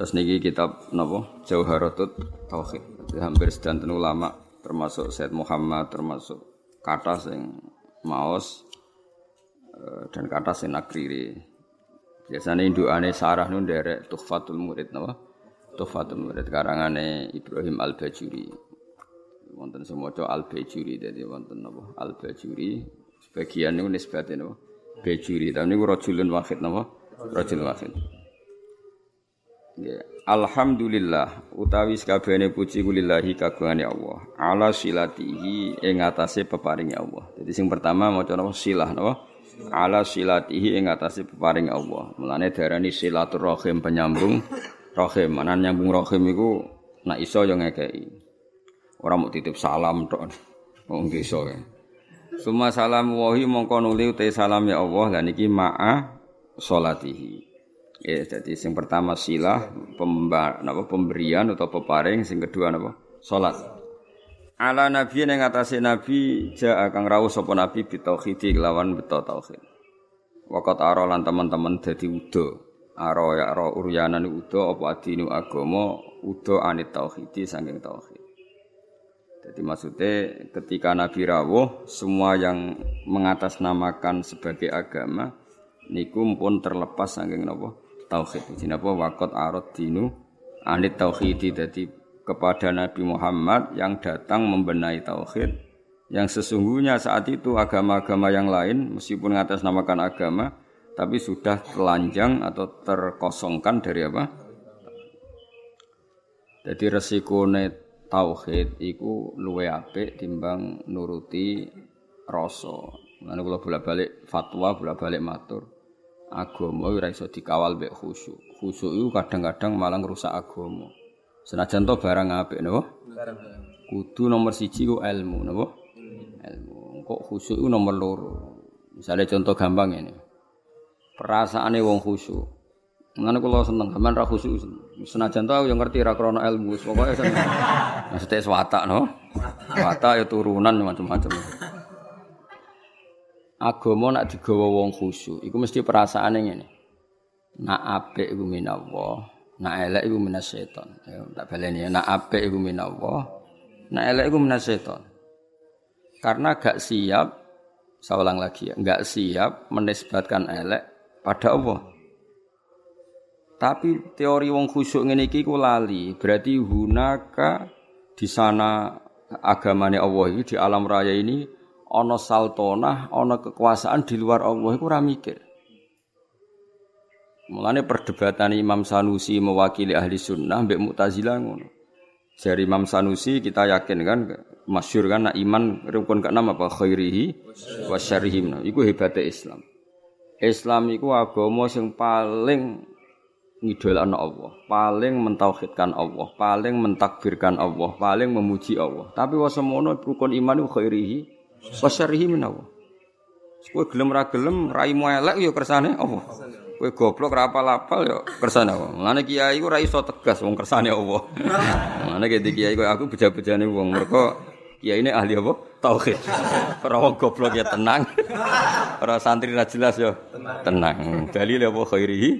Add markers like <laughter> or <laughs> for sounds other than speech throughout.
Terus niki kitab napa Jauharatut Tauhid. Hampir sedanten ulama termasuk Said Muhammad termasuk kata sing maos eh, dan kata sing nakriri. Biasanya indukane sarah nun derek Tuhfatul Murid napa? Tuhfatul Murid karangane Ibrahim Al-Bajuri. Wonten semoco Al-Bajuri dadi wonten napa? Al-Bajuri sebagian niku nisbate napa? Bajuri. Tapi niku rajulun wahid napa? Rajul wahid. Alhamdulillah utawi sakabehane puji kulillahi kagungane Allah. Ala silatihi ing atase peparinge Allah. Jadi sing pertama maca napa silah napa? Ala silatihi ing atase peparinge Allah. Mulane darani silaturahim penyambung rahim. Mana nyambung rahim iku nak iso yo ngekeki. Ora mau titip salam tok. Wong iso ya. Suma salam wahi mongko nuli salam ya Allah lan iki ma'a salatihi. Ya, jadi yang pertama silah pemba, pemberian atau peparing, yang kedua napa? Salat. Ala nabi yang ngatasi nabi ja akan rawuh sapa nabi bitauhid lawan beto tauhid. Wakat aro lan teman-teman dadi udo. Aro ya aro uryanan udo apa adinu agama udo anit tauhid saking tauhid. Jadi maksudnya ketika Nabi rawuh semua yang mengatasnamakan sebagai agama niku pun terlepas saking napa tauhid. Jadi apa wakot arot dinu anit tauhid jadi kepada Nabi Muhammad yang datang membenahi tauhid yang sesungguhnya saat itu agama-agama yang lain meskipun namakan agama tapi sudah telanjang atau terkosongkan dari apa? Jadi resiko net tauhid iku luwe apik timbang nuruti rasa. Mulane kula bolak-balik fatwa, bolak-balik matur agama ora iso dikawal mbek khusyuk. Khusyuk itu kadang-kadang malah ngrusak agama. Senajan to barang apik napa? Kudu nomor siji ku ilmu napa? Ilmu. Kok khusyuk itu nomor loro. Misalnya contoh gampang ini. Perasaane wong khusyuk. Mengenai kalau seneng, gampang ra khusyuk. Senajan to aku yang ngerti ra krana ilmu, pokoke seneng. Maksudnya swata no. Swata ya turunan macam-macam agama nak digawa wong khusyuk iku mesti perasaane ngene. Nak apik iku minallah nak elek iku minas setan. Ya tak baleni nak apik iku minallah nak elek iku minas setan. Karena gak siap saya lagi ya gak siap menisbatkan elek pada Allah. Tapi teori wong khusyuk ngene iki ku lali berarti hunaka di sana agamanya Allah di alam raya ini ana saltonah, ana kekuasaan di luar Allah iku ora mikir. Mulane perdebatan Imam Sanusi mewakili ahli sunnah mbek Mu'tazilah ngono. Dari Imam Sanusi kita yakin kan masyur kan nak iman rukun keenam apa khairihi wa syarrihi. Nah, iku hebatnya Islam. Islam iku agama sing paling ngidolakno Allah, paling mentauhidkan Allah, paling mentakbirkan Allah, paling memuji Allah. Tapi wasemono rukun iman iku khairihi Wasyarihi menawa. Kowe gelem ra gelem raimu elek ya kersane apa? Kowe goblok ra apal-apal ya kersane apa? Mulane kiai ku ra iso tegas wong kersane apa. <laughs> Mulane ki kiai kok aku beja-bejane wong mergo kiai ini ahli apa? Tauhid. Ora wong goblok ya tenang. Ora santri ra jelas ya tenang. Dalil apa khairihi?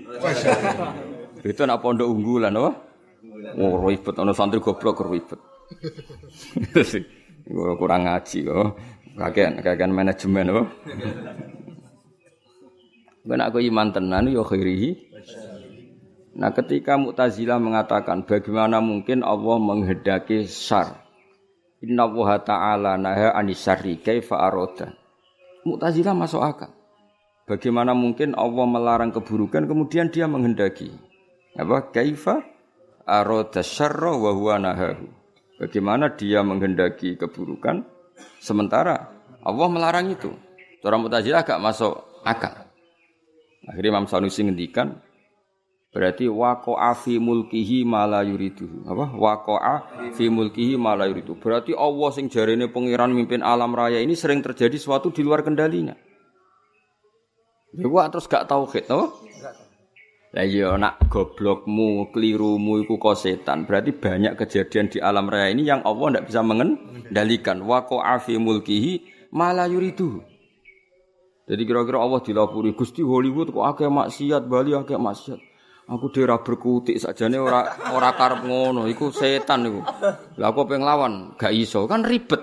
Itu nak pondok unggulan apa? Oh ribet ana santri goblok ribet. <laughs> kurang ngaji kok. Kakean, kakean manajemen apa? Ben aku iman tenan ya khairihi. Nah, ketika Mu'tazilah mengatakan bagaimana mungkin Allah menghendaki syar. Inna Allah ta'ala naha anisari kaifa aroda. Mu'tazilah masuk akal. Bagaimana mungkin Allah melarang keburukan kemudian dia menghendaki. Apa? Kaifa aroda syarra wa huwa nahahu. Bagaimana dia menghendaki keburukan Sementara Allah melarang itu. Cara Mu'tazilah agak masuk akal. Akhirnya Imam Sanusi ngendikan berarti waqa'a fi mulkihi ma la yuridu. Apa? Waqa'a fi mulkihi ma la yuridu. Berarti Allah sing jarene pangeran mimpin alam raya ini sering terjadi sesuatu di luar kendalinya. Ya terus gak tauhid, no? Lah iya nak goblokmu, kelirumu iku kok setan. Berarti banyak kejadian di alam raya ini yang Allah tidak bisa mengendalikan. Wa qa'a mulkihi mala yuridu. Jadi kira-kira Allah dilapuri Gusti Hollywood kok akeh maksiat, Bali akeh maksiat. Aku dhewe berkutik sajane ora ora karep ngono, iku setan iku. Lah aku pengen lawan, gak iso, kan ribet.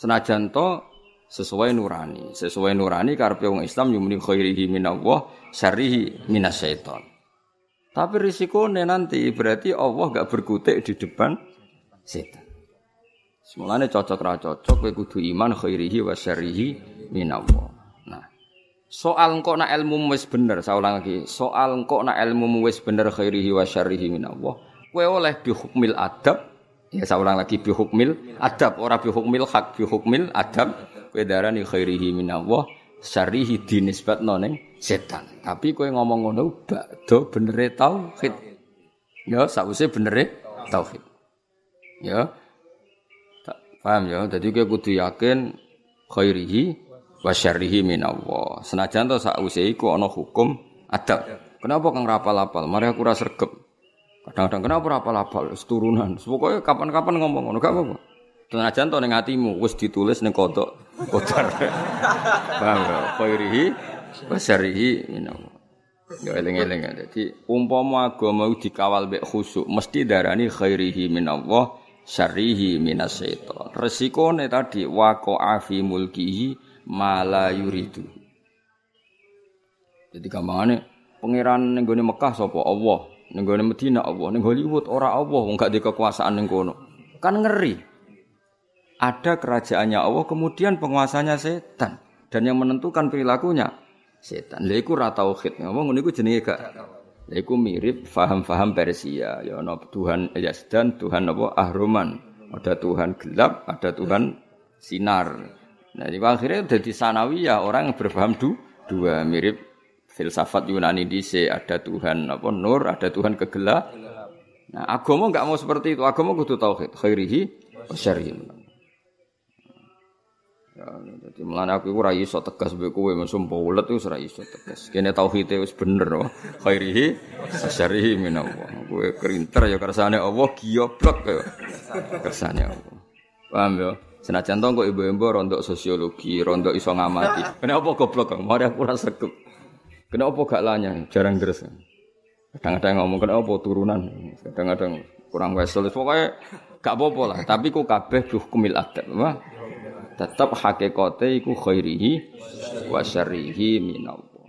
Senajan to sesuai nurani, sesuai nurani karepe wong Islam yumni khairihi minallah, syarrihi minasyaiton. Tapi risikone nanti berarti Allah gak berkutik di depan setan. Semulane cocok ra cocok kowe kudu iman khairihi wa syarrihi minallah. Soal engkau nak ilmu wis bener, saya ulang lagi. Soal engkau nak ilmu wis bener khairihi wa syarrihi minallah. Kowe oleh bi hukmil adab. Ya saya ulang lagi bi hukmil adab, ora bi hukmil hak, bi hukmil adab. Kowe darani khairihi minallah, syarrihi dinisbatno ning setan. Tapi kowe ngomong ngono bakdo benere tauhid. Ya, sakwise benere tauhid. Ya. Paham ya? Jadi kowe kudu yakin khairihi wa syarrihi minallah. Senajan to sakwise iku ana hukum adab. Kenapa kang rapal-apal? Mari aku sregep. Kadang-kadang kenapa rapal-apal? Wis turunan. Pokoke kapan-kapan ngomong ngono gak apa-apa. Senajan to ning atimu wis ditulis ning kodok kodar. <laughs> Paham ya? Khairihi wa syarrihi minallah. Ya eling-eling ya. Dadi umpama agama dikawal mek khusuk mesti darani khairihi minallah syarrihi minasyaiton. Resikone tadi waqa'a fi mulkihi mala yuridu. Jadi gampangane pangeran ning Mekah sapa Allah, ning gone Madinah Allah, ning Hollywood ora Allah wong gak di kekuasaan ning kono. Kan ngeri. Ada kerajaannya Allah kemudian penguasanya setan dan yang menentukan perilakunya setan. Lha iku ra tauhid. Ngomong ngono iku jenenge gak Lha iku mirip faham-faham Persia. Ya ana Tuhan Yazdan, Tuhan apa Ahruman. Ada Tuhan gelap, ada Tuhan sinar. Nah, di akhirnya jadi sanawiyah orang yang berpaham du, dua mirip filsafat Yunani dice ada Tuhan apa nur, ada Tuhan kegelap. Nah, agama enggak mau seperti itu. Agama kudu tauhid, khairihi wa. Ya, jadi melane aku ora iso tegas mbek kowe mesum paulet wis ora iso tegas. Kene wis bener oh. Khairihi syarrihi minallah. Kowe kerinter ya kersane Allah giyoblok ya. Kersane Allah. Paham ya? Senajan to kok ibu-ibu rondok sosiologi, rondok iso ngamati. Kenapa goblok kok? Mari aku rasa sregep. Kenapa gak lanya? Jarang deres. Kadang-kadang ngomong kenapa turunan. Kadang-kadang kurang wesel. Pokoknya gak apa-apa lah. Tapi ku kabeh hukumil adab. Wah. Tetap hakikate iku khairihi wa syarrihi minallah.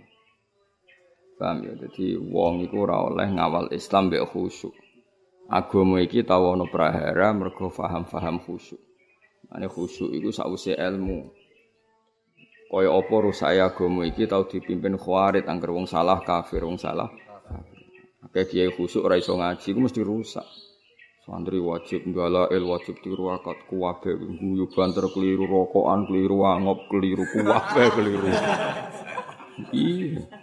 Paham ya? Jadi wong iku ora oleh ngawal Islam mbek khusyuk. Agama iki tau ana prahara mergo paham-paham khusyuk. Ane khusyuk iku sakwise ilmu. Kaya apa rusak agama iki tau dipimpin khawarit angger wong salah kafir, wong salah. Akeh kiai khusyuk ora iso ngaji iku mesti rusak. Santri wajib il wajib tiru akad kuwabe guyu banter keliru rokokan keliru angop keliru kuwabe <laughs> keliru. Iya.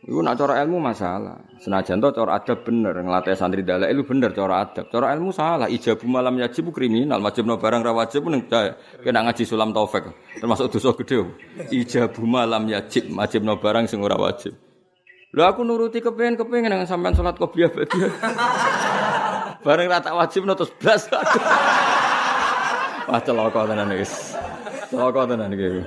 Iku nak cara ilmu masalah. Senajan to cara adab bener nglatih santri dalek itu bener cara adab. Cara ilmu salah. Ijabu malam yajib kriminal, wajibno barang ra wajib ning kena ngaji sulam taufik. Termasuk dosa gede. Ijabu malam yajib, wajibno barang sing ora wajib. Aku nuruti kepengen-kepengen nang sampean salat qobliyah badi. <laughs> bareng ra tak wajibno terus blas. <laughs> Wah celaka tenan wis. Celaka tenan iki.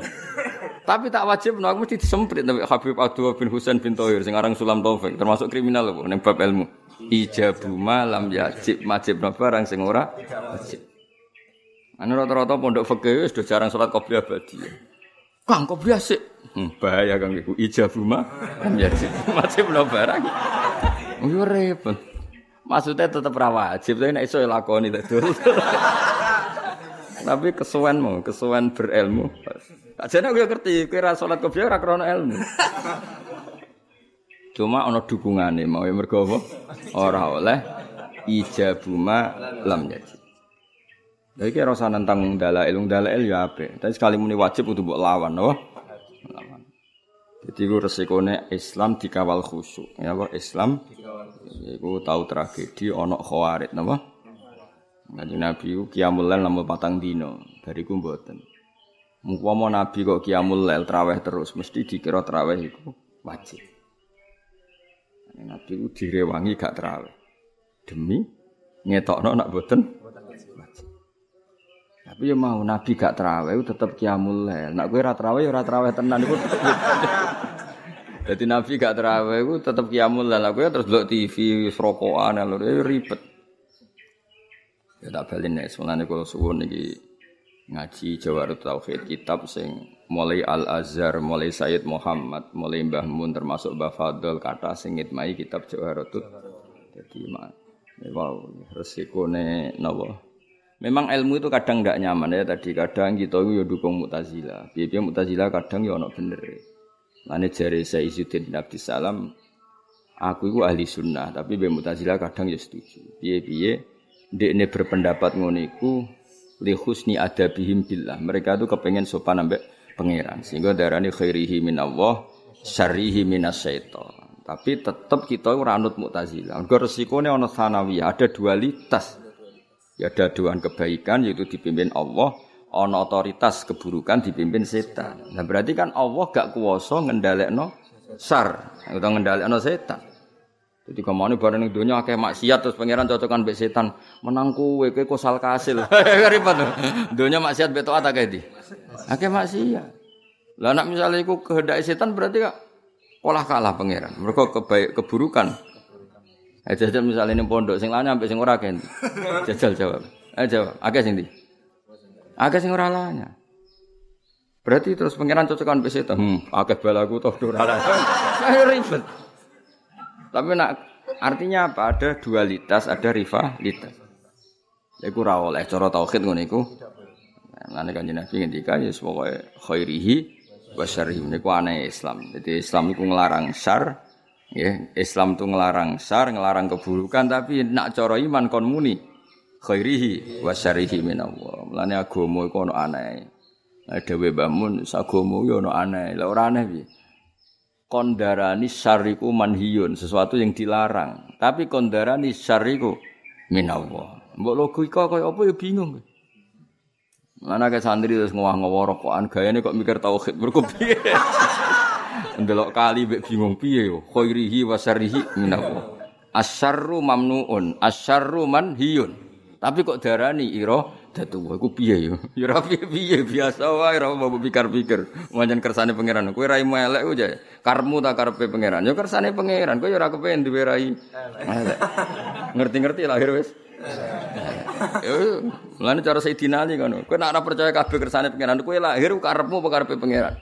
Tapi tak wajib, no, aku mesti disemprit tapi Habib Abdul bin Husain bin Tohir, sing aran Sulam Taufik, termasuk kriminal loh, ning bab ilmu. Ijabu malam yajib majib no barang sing ora wajib. Anu rata-rata pondok fikih do jarang salat qobliyah abadi. Kang qobliyah sik. Hmm, bahaya Kang iku ijabu malam yajib <laughs> majib no barang. Yo repot. Maksudnya tetap ra wajib, tapi nek iso lakoni terus. <laughs> Tapi kesuwen mau, kesuwen berilmu. Ajane aku ngerti, kowe ra salat kopiah ora krana ilmu. Cuma ana dukungane mau mergo apa? Ora oleh ijabuma lam yaji. Lha iki rasa nentang dalail, dalail ya apik. Tapi sekali muni wajib kudu mbok lawan? Lawan. Jadi ku resikone Islam dikawal khusyuk. Ya apa Islam iku tahu tragedi ana khawarit napa? Kanjeng Nabi ku kiamul lail namung patang dino, bariku mboten. Mumpama Nabi kok kiamul lail traweh terus mesti dikira traweh iku wajib. Nabi ku direwangi gak traweh. Demi ngetokno nak boten wajib. Tapi ya mau Nabi gak traweh tetep kiamul lail. Nak kowe ora traweh ora traweh tenan iku. Jadi Nabi gak terawih iku tetep kiamul lan aku ya terus delok TV rokokan lho ribet. Ya tak nek mulane kula suwun iki ngaji Jawarut Tauhid kitab sing mulai Al Azhar, mulai Sayyid Muhammad, mulai Mbah Mun termasuk Mbah Fadl kata sing ngitmai kitab Jawarut. Jadi mak wow resikone napa? Memang ilmu itu kadang tidak nyaman ya tadi kadang kita itu ya dukung Mu'tazilah. Biar Mu'tazilah kadang ya ono bener. Lane jari saya Izzuddin bin Salam aku itu ahli sunnah tapi biar Mu'tazilah kadang ya setuju. Biar ini berpendapat li husni adabihim billah. Mereka itu kepengen sopan ambek pangeran sehingga darani khairihi min Allah syarrihi minas syaitan. Tapi tetap kita ora anut Mu'tazilah. Mergo resikone ana sanawiyah, ada dualitas. Ya ada doan kebaikan yaitu dipimpin Allah, ana otoritas keburukan dipimpin setan. Nah berarti kan Allah gak kuwasa ngendhalekno sar, utawa ngendhalekno setan. Jadi ke mana barang dunia akeh maksiat terus pangeran cocokan mbek setan menangku kowe kowe kosal kasil. <laughs> Ribet. Dunia maksiat mbek taat akeh di. Akeh maksiat. Lah nak misalnya iku kehendak setan berarti kak olah kalah pangeran. Mereka kebaik keburukan Eh jajal misalnya ini pondok, sing lanya sampai sing ora kan. <laughs> Jajal jawab. Eh jawab. Agak sing di. Agak sing ora lanya. Berarti terus pangeran cocokan mbek setan. Hmm, akeh balaku toh ora lanya. <laughs> ribet. Tapi nak artinya apa? Ada dualitas, ada rivalitas. Iku ora oleh cara tauhid ngono iku. Lan kanjeng Nabi ngendika ya pokoke khairihi wa syarrihi niku aneh Islam. Jadi Islam iku nglarang syar, Ya, Islam itu ngelarang sar, ngelarang keburukan, tapi nak coro iman kon muni khairihi wa syarihi minallah. Mulane agama iku ono aneh. Nah, dewe bangun agama yo ono aneh. Lah ora aneh piye? Kondarani syariku manhiyun, sesuatu yang dilarang. Tapi kondarani syariku minallah. Mbok logika kaya apa ya bingung. Mana ke santri terus ngowah-ngowah rokokan gayane kok mikir tauhid berkopi. <laughs> Ndelok kali mbek bingung piye yo. Khairihi wa syarrihi minallah. Asyarru mamnuun, asyarru manhiyun. Tapi kok darani ira datu iku piye yo? <laughs> Ya ora piye-piye biasa wae ora mau pikir-pikir. Manjen kersane pangeran. Kowe ra elek aja. Karmu tak karepe pangeran. Yo kersane pangeran. Kowe yo ora kepen duwe rai. <laughs> Ngerti-ngerti lahir wis. Yo, lan cara Sayyidina Ali ngono. Kowe nek ora percaya kabeh kersane pangeran, kowe lahir karepmu apa karepe pangeran?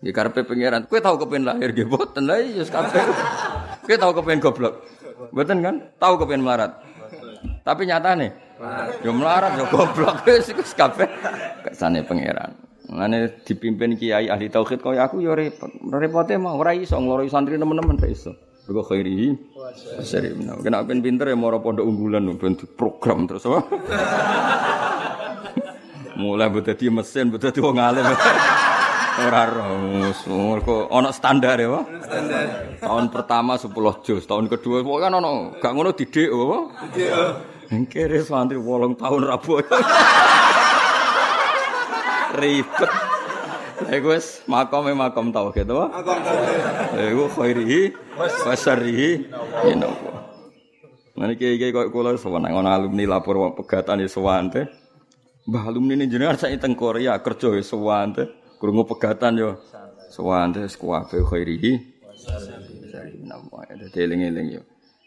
Nggih karepe pangeran. Kowe tau kepen lahir nggih boten lha iya kabeh. Kowe tau kepen goblok. Boten kan? Tau kepen melarat. Tapi nyatane yo melarat yo goblok <laughs> wis iku kabeh kersane pangeran. Mane dipimpin kiai ahli tauhid kaya aku yo repot. Repote mah ora iso ngloroi santri teman-teman ra iso. Mergo khairi seri. Kena ben pinter ya moro pondok unggulan ben program terus apa? <laughs> Mulai mbok dadi mesin, mbok dadi wong alim. <laughs> Ora ros, mergo ana standar ya. Standar. Tahun pertama 10 juz, tahun kedua pokoke ana gak ngono didik apa? Didik. Kere santri 8 tahun rabu. Ribet. Iku wis makome makom tauhid, gitu, Makom tauhid. Iku khairihi wa syarrihi inallah. Nah iki iki kok kula sowan ana alumni lapor pegatan ya sowan teh. Mbah alumni ini jenengan saya teng Korea kerja ya sowan teh. Krungu pegatan yo. Sewante kuwabe khairihi. Dadi eling-eling yo.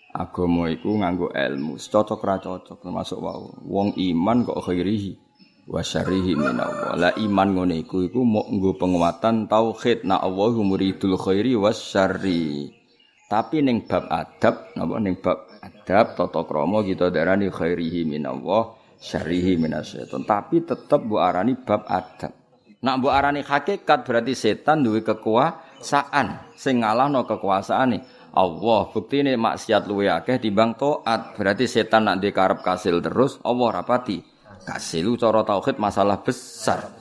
Agama iku nganggo ilmu, cocok ra cocok termasuk wau. Wong iman kok khairihi wa syarrihi minallah. La iman ngene iku iku mau nggo penguatan tauhid na Allahu muridul khairi was syarri. Tapi ning bab adab, napa ning bab adab tata krama kita darani khairihi minallah, syarrihi minasyaiton. Tapi tetep mbok arani bab adab. Nak mbok arani hakikat berarti setan duwe kekuasaan sing ngalahno kekuasaane Allah. Buktine maksiat luwe akeh timbang taat. Berarti setan nak dikarep kasil terus Allah rapati. Kasil cara tauhid masalah besar.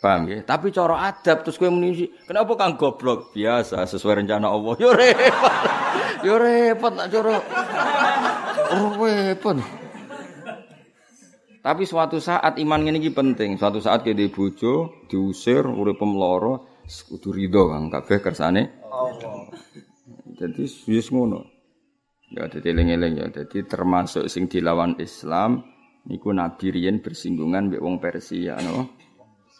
Paham ya? Tapi cara adab terus kowe muni kenapa kang goblok? Biasa sesuai rencana Allah. <laughs> Yo repot. Yo repot nak cara. Repot. Tapi suatu saat iman ini penting. Suatu saat kita bojo, diusir, urip pemloro, kudu ridho Kang kabeh kersane. Jadi wis ngono. Ya dadi eling-eling ya. Jadi termasuk sing dilawan Islam niku Nabi riyen bersinggungan mbek wong Persia no.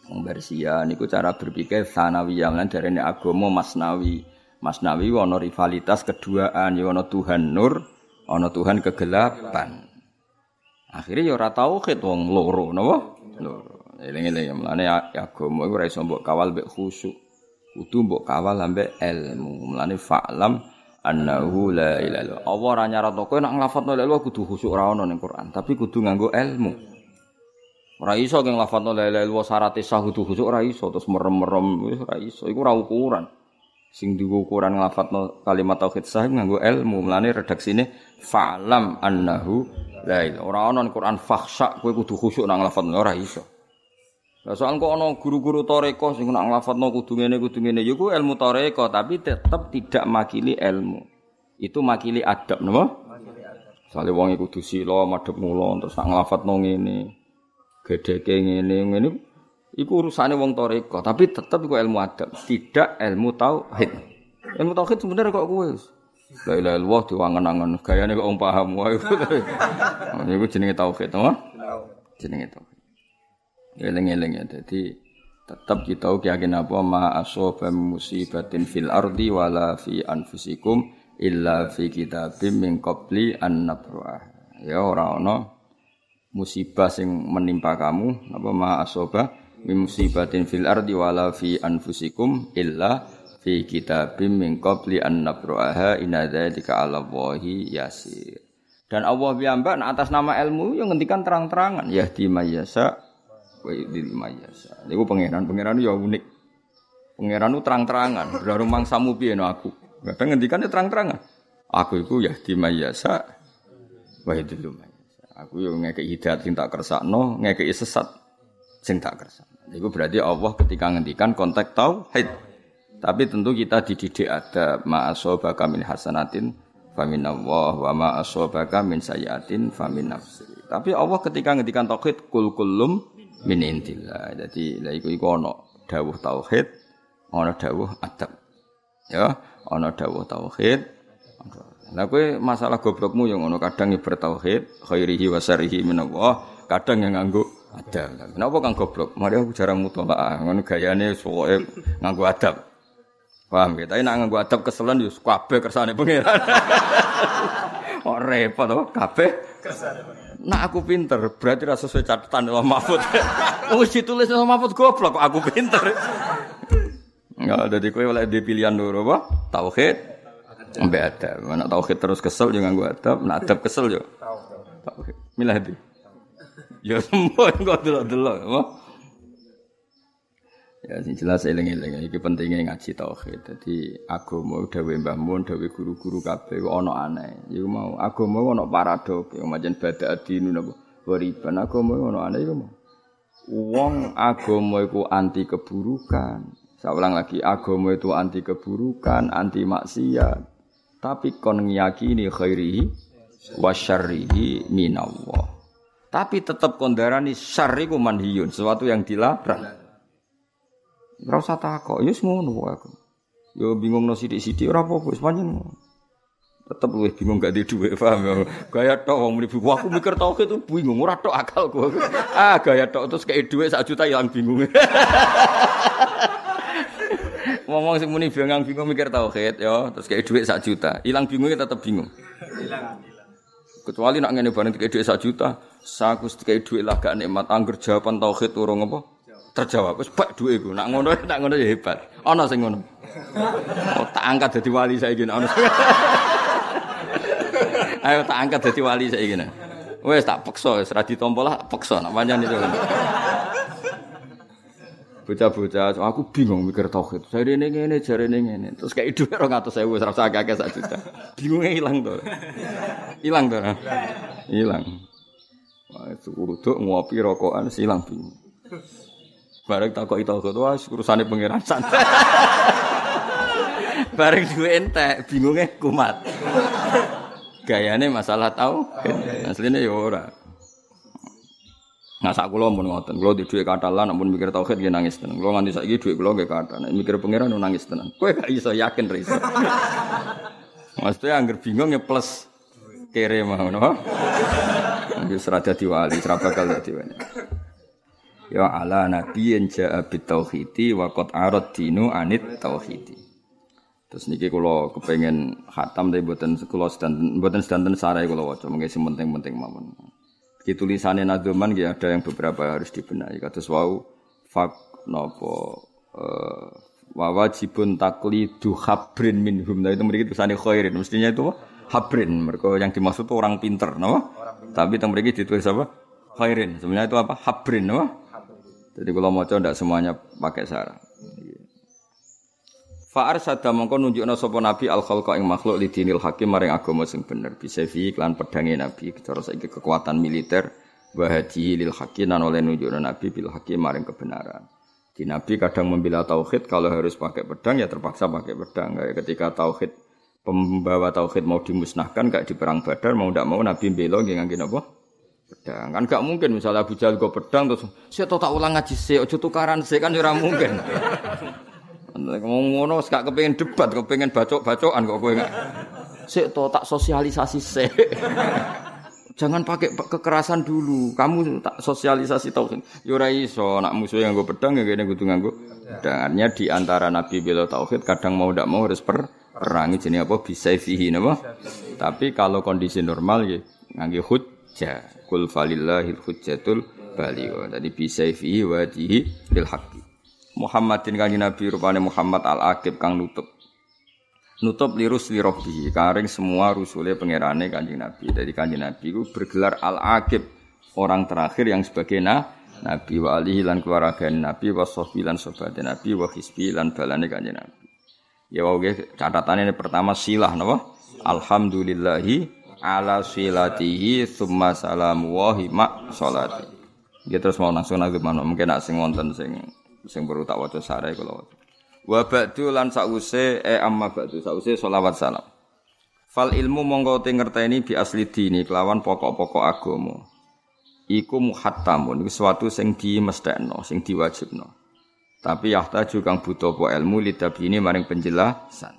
Wong Persia niku cara berpikir sanawiyah lan darene agama masnawi. Mas Nawi ana rivalitas keduaan, ya ana Tuhan nur, ana Tuhan kegelapan. Akhirnya ya ora tauhid wong loro, napa? Loro. Eling-eling mlane agama iku ora iso mbok kawal mbek khusyuk. Kudu mbok kawal ambek ilmu. Mlane fa'lam annahu la ilaha illallah. Allah ora nyaratno kowe nek nglafadzno la ilaha kudu khusyuk ora ono ning Quran, tapi kudu nganggo ilmu. Ora iso ge nglafadzno la ilaha illallah syarat sah kudu khusyuk ora iso terus merem-merem wis ora iso. Iku ora ukuran. Sing digo ukuran nglafadzno kalimat tauhid sah nganggo ilmu. Mulane redaksine fa'lam annahu la ilaha. Ora ono ning Quran fakhsha kowe kudu khusyuk nang nglafadzno ora iso. Lah soal kok ana guru-guru toreko sing nak nglafatno kudu ngene kudu ngene ya ilmu toreko tapi tetap tidak makili ilmu. Itu makili adab napa? Soale wong iku kudu sila madhep mula terus nak nglafatno ngene. Gedheke ngene ngene iku urusane wong toreko tapi tetap iku ilmu adab, tidak ilmu tauhid. Ilmu tauhid sebenarnya kok kowe La ilaha illallah diwangen-angen gayane kok wong paham wae. Iku jenenge tauhid, napa? Jenenge tauhid. Eling-eling ya. Jadi tetap kita yakin apa ma asoba musibatin fil ardi wala fi anfusikum illa fi kitabim min qabli an nabruah. Ya ora ana musibah sing menimpa kamu apa ma asoba musibatin fil ardi wala fi anfusikum illa fi kitabim min qabli an nabruaha inna dzalika 'ala Allahi yasir. Dan Allah piyambak atas nama ilmu yang ngendikan terang-terangan ya di mayasa wa idil mayasa. Niku pangeran, pangeran ya unik. Pangeran terang-terangan, berarti mangsamu piye no aku. Kadang ngendikan terang-terangan. Aku itu ya di mayasa wa mayasa. Aku yo ngekek hidayat sing tak kersakno, ngekek sesat sing tak kersakno. Niku berarti Allah ketika ngendikan konteks tauhid. Tapi tentu kita dididik ada ma'asobaka min hasanatin famin Allah wa ma'asobaka min sayatin famin nafsi. Tapi Allah ketika ngendikan tauhid kul kulum min. Jadi la iku iku ana dawuh tauhid, ana dawuh adab. Ya, ana dawuh tauhid. Lah kowe masalah goblokmu yang ngono kadang ibar tauhid, khairihi wa syarihi min kadang yang nganggo adab. Kenapa kang goblok? Mari aku jarang mutolaah, ngono gayane pokoke nganggo adab. Paham ya? Tapi nak nganggo adab keselan yo kabeh kersane pangeran. <laughs> Oh repot to, kabeh kersane. Nak aku pinter, berarti rasa sesuai catatan Allah Mahfud. <laughs> Wis ditulis Allah Mahfud goblok kok aku pinter. Enggak di kowe oleh di pilihan loro apa? Tauhid ambek adab. Nak tauhid terus kesel jangan gua adab, nak adab kesel yo. Tauhid. Milah di. Ya <laughs> semua kok delok-delok, apa? Ya sing jelas eling-eling iki pentingnya ngaji tauhid. Dadi agama dawuh Mbah Mun, dawuh guru-guru kabeh ana aneh. Iku mau agama ana paradok, ya macam bada adinu napa. Wariban agama ana aneh iku mau. Wong agama iku anti keburukan. Saya ulang lagi, agama itu anti keburukan, anti maksiat. Tapi kon ngiyakini khairihi wa syarrihi minallah. Tapi tetap kondarani syarri ku manhiyun, sesuatu yang dilarang. Ora usah takok, ya ngono aku. Yo bingung no sithik-sithik ora apa-apa, wis pancen. Tetep luwih bingung gak di dhuwit, paham ya. Gaya tok wong mlebu aku mikir tauhid itu bingung, ora tok akalku. Ah, gaya tok terus kayak dhuwit sak juta ilang bingung. <laughs> Ngomong sing muni bingung bingung mikir tauhid ya, terus kayak dhuwit sak juta. Ilang bingungnya tetep bingung. Hilang. Kecuali nak ngene bareng kayak dhuwit sak juta, saku kayak dhuwit lah gak nikmat angger jawaban tauhid urung apa? Terjawab. Wis bak duwe iku. Nak ngono <laughs> nak ngono ya hebat. Ana sing ngono. Oh, tak angkat dadi wali saiki ana. <laughs> Ayo tak angkat dadi wali saiki. Wes tak peksa wis ra ditampa lah peksa nak pancen itu. Bocah-bocah, aku bingung mikir tauhid. Jare ini ngene, jare ini ngene. Terus kayak dhuwit 200.000 wis ra usah akeh sak juta. Bingungnya hilang to. Hilang to. Hilang. Wah, itu ngopi rokokan silang bingung. Bareng takok itu kok wah urusane pangeran santai. <laughs> Bareng duwe entek, bingunge kumat. Gayane masalah tau, asline ya ora. Nah sak kula mun ngoten, kula di dhuwit katalan namun mikir tauhid nggih nangis tenan. Kula nganti saiki dhuwit kula nggih. Nek mikir pangeran nangis tenan. Kowe gak iso yakin ra iso. <laughs> Maksudnya angger bingung ya plus kere mau no. <laughs> Wis ra dadi wali, ra bakal dadi wali ya ala nabiyyin ja'a bit tauhidi wa qad arad dinu anit tauhidi Terus niki kula kepengen khatam tapi mboten kula sedanten mboten sedanten sarai kula waca mengke sing penting-penting mawon. Iki tulisane Nadzuman nggih ada yang beberapa harus dibenahi kados wau fak napa eh wa wajibun taklidu habrin minhum. Nah itu mriki tulisane khairin mestinya itu habrin mereka yang dimaksud itu orang pinter napa? Tapi teng mriki ditulis apa? Khairin. Sebenarnya itu apa? Habrin napa? Jadi kalau mau coba semuanya pakai sarah. Fa'ar sada mongko nunjukna sapa nabi al khalqa ing makhluk lidinil hakim maring agama sing bener bisa fi iklan pedange nabi cara saiki kekuatan militer wa lil hakim oleh nunjukna nabi bil hakim maring kebenaran. Di nabi kadang membela tauhid kalau harus pakai pedang ya terpaksa pakai pedang. Kayak ketika tauhid pembawa tauhid mau dimusnahkan kayak di perang Badar mau ndak mau nabi bela nggih ngangge napa? Pedang. Kan gak mungkin misalnya Abu Jahal go pedang terus saya tak ulang ngaji sih ojo tukaran sih kan ora mungkin. Ngomong ngono gak kepengin debat, kepengin bacok-bacokan kok kowe enggak. Sik to tak sosialisasi sik. <laughs> Jangan pakai kekerasan dulu. Kamu tak sosialisasi tauhid. Ya ora iso, nak musuh yang gue pedang ya kene kudu nganggo pedangnya di antara nabi bela tauhid kadang mau ndak mau harus per perangi jenis apa bisa fihi napa. Tapi kalau kondisi normal ya nganggo hujjah. Kul falillahil hujjatul baligh. Jadi bisa fihi wajihi lil haqqi. Muhammadin kanjeng Nabi rupane Muhammad al-Aqib kang nutup. Nutup lirus lirobi, karing semua rusule pangerane kanjeng Nabi. Jadi kanjeng Nabi itu bergelar al-Aqib, orang terakhir yang sebagai na, Nabi wa alihi lan keluarga Nabi wa sahbi lan sobat Nabi wa hisbi lan balane kanjeng Nabi. Ya wae catatannya ini pertama silah napa? Alhamdulillahi ala silatihi summa salamu wa hima salati. Dia terus mau langsung nang mungkin nak sing wonten sing sing perlu tak waca sarai kula waca. Wa ba'du lan sause e amma ba'du sause selawat salam. Fal ilmu mongko te ngerteni bi asli dini kelawan pokok-pokok agama. Iku muhattamun iku sesuatu sing dimestekno, sing diwajibno. Tapi yahtaju kang butuh apa ilmu lidabini maring penjelasan.